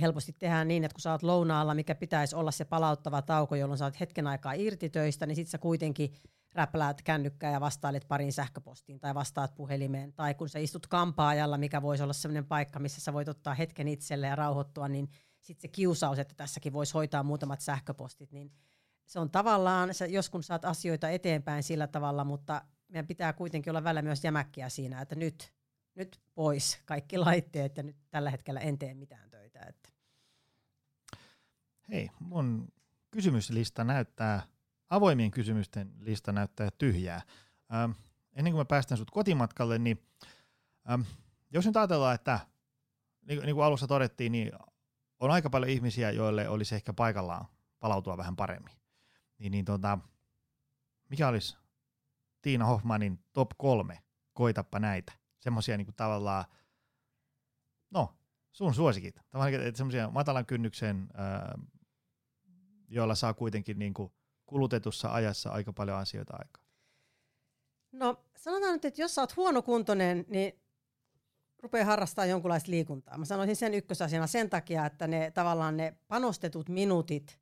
helposti tehdään niin, että kun sä oot lounaalla, mikä pitäisi olla se palauttava tauko, jolloin sä oot hetken aikaa irti töistä, niin sitten sä kuitenkin räpläät kännykkää ja vastailet parin sähköpostiin tai vastaat puhelimeen. Tai kun sä istut kampaajalla, mikä voisi olla sellainen paikka, missä sä voit ottaa hetken itselle ja rauhoittua, niin sitten se kiusaus, että tässäkin voisi hoitaa muutamat sähköpostit, niin se on tavallaan, sä joskus saat asioita eteenpäin sillä tavalla, mutta meidän pitää kuitenkin olla välillä myös jämäkkiä siinä, että nyt, nyt pois kaikki laitteet ja nyt tällä hetkellä en tee mitään töitä. Että. Hei, mun kysymyslista näyttää, avoimien kysymysten lista näyttää tyhjää. Ähm, ennen kuin mä päästän sut kotimatkalle, niin ähm, jos nyt ajatellaan, että niin, niin kuin alussa todettiin, niin on aika paljon ihmisiä, joille olisi ehkä paikallaan palautua vähän paremmin. Niin, niin tota, mikä olisi Tiina Hoffmanin top kolme? Koitappa näitä. Semmoisia niin tavallaan, no, sun suosikit. Tavallaan semmoisia matalan kynnyksen, ää, joilla saa kuitenkin niin kuin kulutetussa ajassa aika paljon asioita aikaa. No sanotaan nyt, että jos sä oot huonokuntoinen, niin rupea harrastaa jonkunlaista liikuntaa. Mä sanoisin sen ykkösasiana sen takia, että ne tavallaan ne panostetut minuutit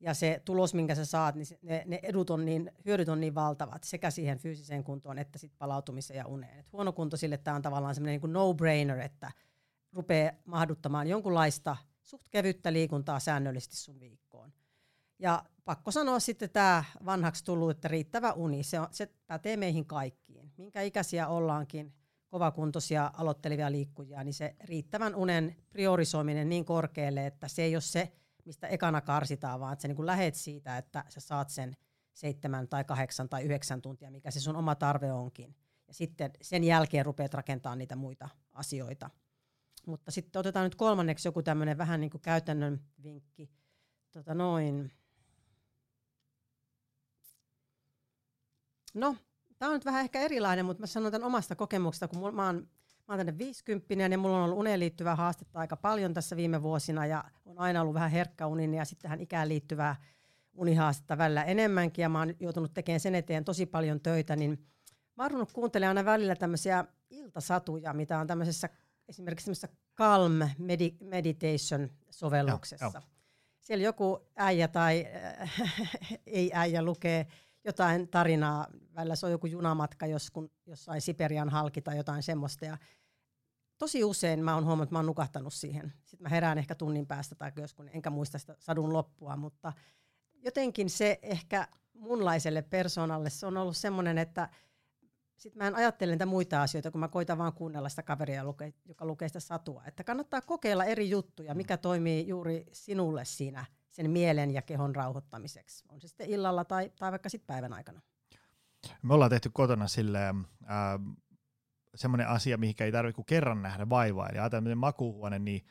ja se tulos, minkä sä saat, niin ne, ne edut on niin, hyödyt on niin valtavat sekä siihen fyysiseen kuntoon että sit palautumiseen ja uneen. Et huonokuntoisille tämä on tavallaan semmoinen niin no-brainer, että rupeaa mahduttamaan jonkunlaista suht kevyttä liikuntaa säännöllisesti sun viikkoon. Ja pakko sanoa sitten tämä vanhaksi tullut, että riittävä uni, se, on, se pätee meihin kaikkiin. Minkä ikäisiä ollaankin, kovakuntoisia aloittelevia liikkujia, niin se riittävän unen priorisoiminen niin korkealle, että se ei ole se, mistä ekana karsitaan, vaan että sä niin lähet siitä, että sä saat sen seitsemän tai kahdeksan tai yhdeksän tuntia, mikä se sun oma tarve onkin. Ja sitten sen jälkeen rupeat rakentamaan niitä muita asioita. Mutta sitten otetaan nyt kolmanneksi joku tämmöinen vähän niin kuin käytännön vinkki. Tota noin. No, tämä on nyt vähän ehkä erilainen, mutta mä sanon tämän omasta kokemuksesta, kun mä oon Mä oon tänne 50 ja mulla on ollut uneen liittyvää haastetta aika paljon tässä viime vuosina ja on aina ollut vähän herkkä unin ja sitten tähän ikään liittyvää unihaastetta välillä enemmänkin ja mä oon joutunut tekemään sen eteen tosi paljon töitä, niin mä oon kuuntelemaan aina välillä tämmöisiä iltasatuja, mitä on tämmöisessä esimerkiksi tämmöisessä Calm Medi- Meditation-sovelluksessa. Joo, joo. Siellä joku äijä tai äh, ei äijä lukee jotain tarinaa, välillä se on joku junamatka jos, kun, jossain Siperian halki tai jotain semmoista. Ja tosi usein mä oon huomannut, että mä oon nukahtanut siihen. Sitten mä herään ehkä tunnin päästä tai joskus, enkä muista sitä sadun loppua, mutta jotenkin se ehkä munlaiselle persoonalle se on ollut semmoinen, että sitten mä en ajattele niitä muita asioita, kun mä koitan vaan kuunnella sitä kaveria, joka lukee sitä satua. Että kannattaa kokeilla eri juttuja, mikä toimii juuri sinulle siinä sen mielen ja kehon rauhoittamiseksi. On se sitten illalla tai, tai vaikka sitten päivän aikana. Me ollaan tehty kotona silleen, äh, semmoinen asia, mihinkä ei tarvitse kuin kerran nähdä vaivaa. Eli ajatellaan makuuhuone, niin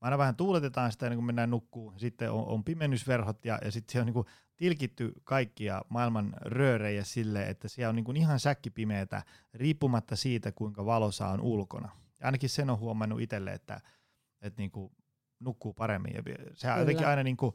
aina vähän tuuletetaan sitä, niin kun mennään nukkuun. Sitten on, on pimennysverhot ja, ja sitten se on niin kuin tilkitty kaikkia maailman röörejä sille, että siellä on niin kuin ihan säkkipimeätä, riippumatta siitä, kuinka valossa on ulkona. Ja ainakin sen on huomannut itselle, että, että niin kuin nukkuu paremmin. Ja se on jotenkin aina niin kuin,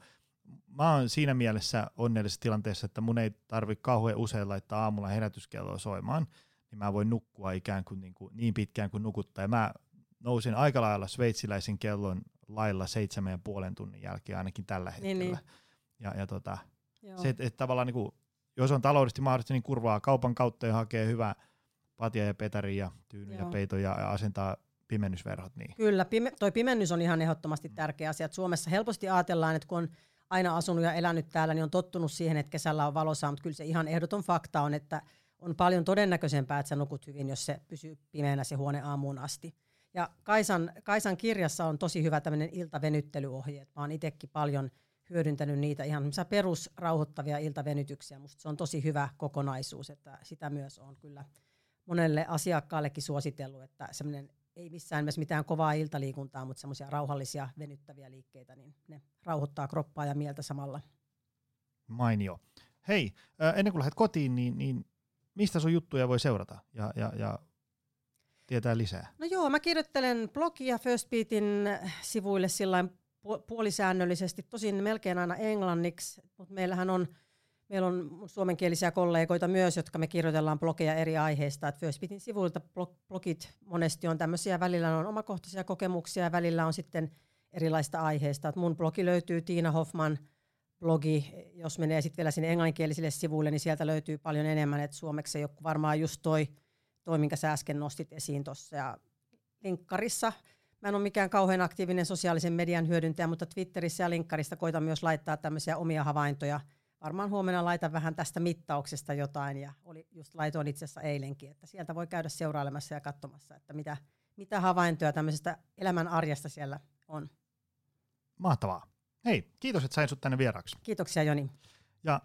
mä oon siinä mielessä onnellisessa tilanteessa, että mun ei tarvi kauhean usein laittaa aamulla herätyskelloa soimaan, niin mä voin nukkua ikään kuin niin, kuin niin pitkään kuin nukuttaa. Ja mä nousin aika lailla sveitsiläisen kellon lailla seitsemän ja puolen tunnin jälkeen ainakin tällä hetkellä. Niin, niin. Ja, ja tota, se, että et tavallaan niin kuin, jos on taloudellisesti mahdollista, niin kurvaa kaupan kautta ja hakee hyvää patja ja petari ja tyyny ja peito ja, ja asentaa pimennysverhot. Niin. Kyllä, pime, toi pimennys on ihan ehdottomasti mm. tärkeä asia. Et Suomessa helposti ajatellaan, että kun on aina asunut ja elänyt täällä, niin on tottunut siihen, että kesällä on valossa, mutta kyllä se ihan ehdoton fakta on, että on paljon todennäköisempää, että sä nukut hyvin, jos se pysyy pimeänä se huone aamuun asti. Ja Kaisan, Kaisan kirjassa on tosi hyvä tämmöinen iltavenyttelyohje. Mä oon itsekin paljon hyödyntänyt niitä ihan perusrauhoittavia iltavenytyksiä. Musta se on tosi hyvä kokonaisuus, että sitä myös on kyllä monelle asiakkaallekin suositellut, että semmoinen ei missään nimessä mitään kovaa iltaliikuntaa, mutta semmoisia rauhallisia venyttäviä liikkeitä, niin ne rauhoittaa kroppaa ja mieltä samalla. Mainio. Hei, ennen kuin lähdet kotiin, niin, niin mistä sun juttuja voi seurata ja, ja, ja tietää lisää? No joo, mä kirjoittelen blogia First Beatin sivuille sillä puolisäännöllisesti, tosin melkein aina englanniksi, mutta meillähän on Meillä on suomenkielisiä kollegoita myös, jotka me kirjoitellaan blogeja eri aiheista. Et First Beatin sivuilta blogit monesti on tämmöisiä, välillä on omakohtaisia kokemuksia ja välillä on sitten erilaista aiheista. Et mun blogi löytyy Tiina Hoffman blogi, jos menee sitten vielä sinne englanninkielisille sivuille, niin sieltä löytyy paljon enemmän, että suomeksi ei ole varmaan just toi, toi minkä sä äsken nostit esiin tuossa. Ja linkkarissa, mä en ole mikään kauhean aktiivinen sosiaalisen median hyödyntäjä, mutta Twitterissä ja linkkarista koitan myös laittaa tämmöisiä omia havaintoja – varmaan huomenna laitan vähän tästä mittauksesta jotain ja oli, just laitoin itse asiassa eilenkin, että sieltä voi käydä seurailemassa ja katsomassa, että mitä, mitä havaintoja tämmöisestä elämän arjesta siellä on. Mahtavaa. Hei, kiitos, että sain sut tänne vieraaksi. Kiitoksia Joni. Ja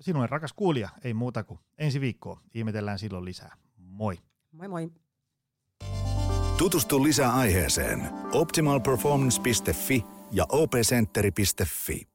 sinulle rakas kuulija, ei muuta kuin ensi viikkoa. Ihmetellään silloin lisää. Moi. Moi moi. Tutustu lisää aiheeseen optimalperformance.fi ja opcenteri.fi.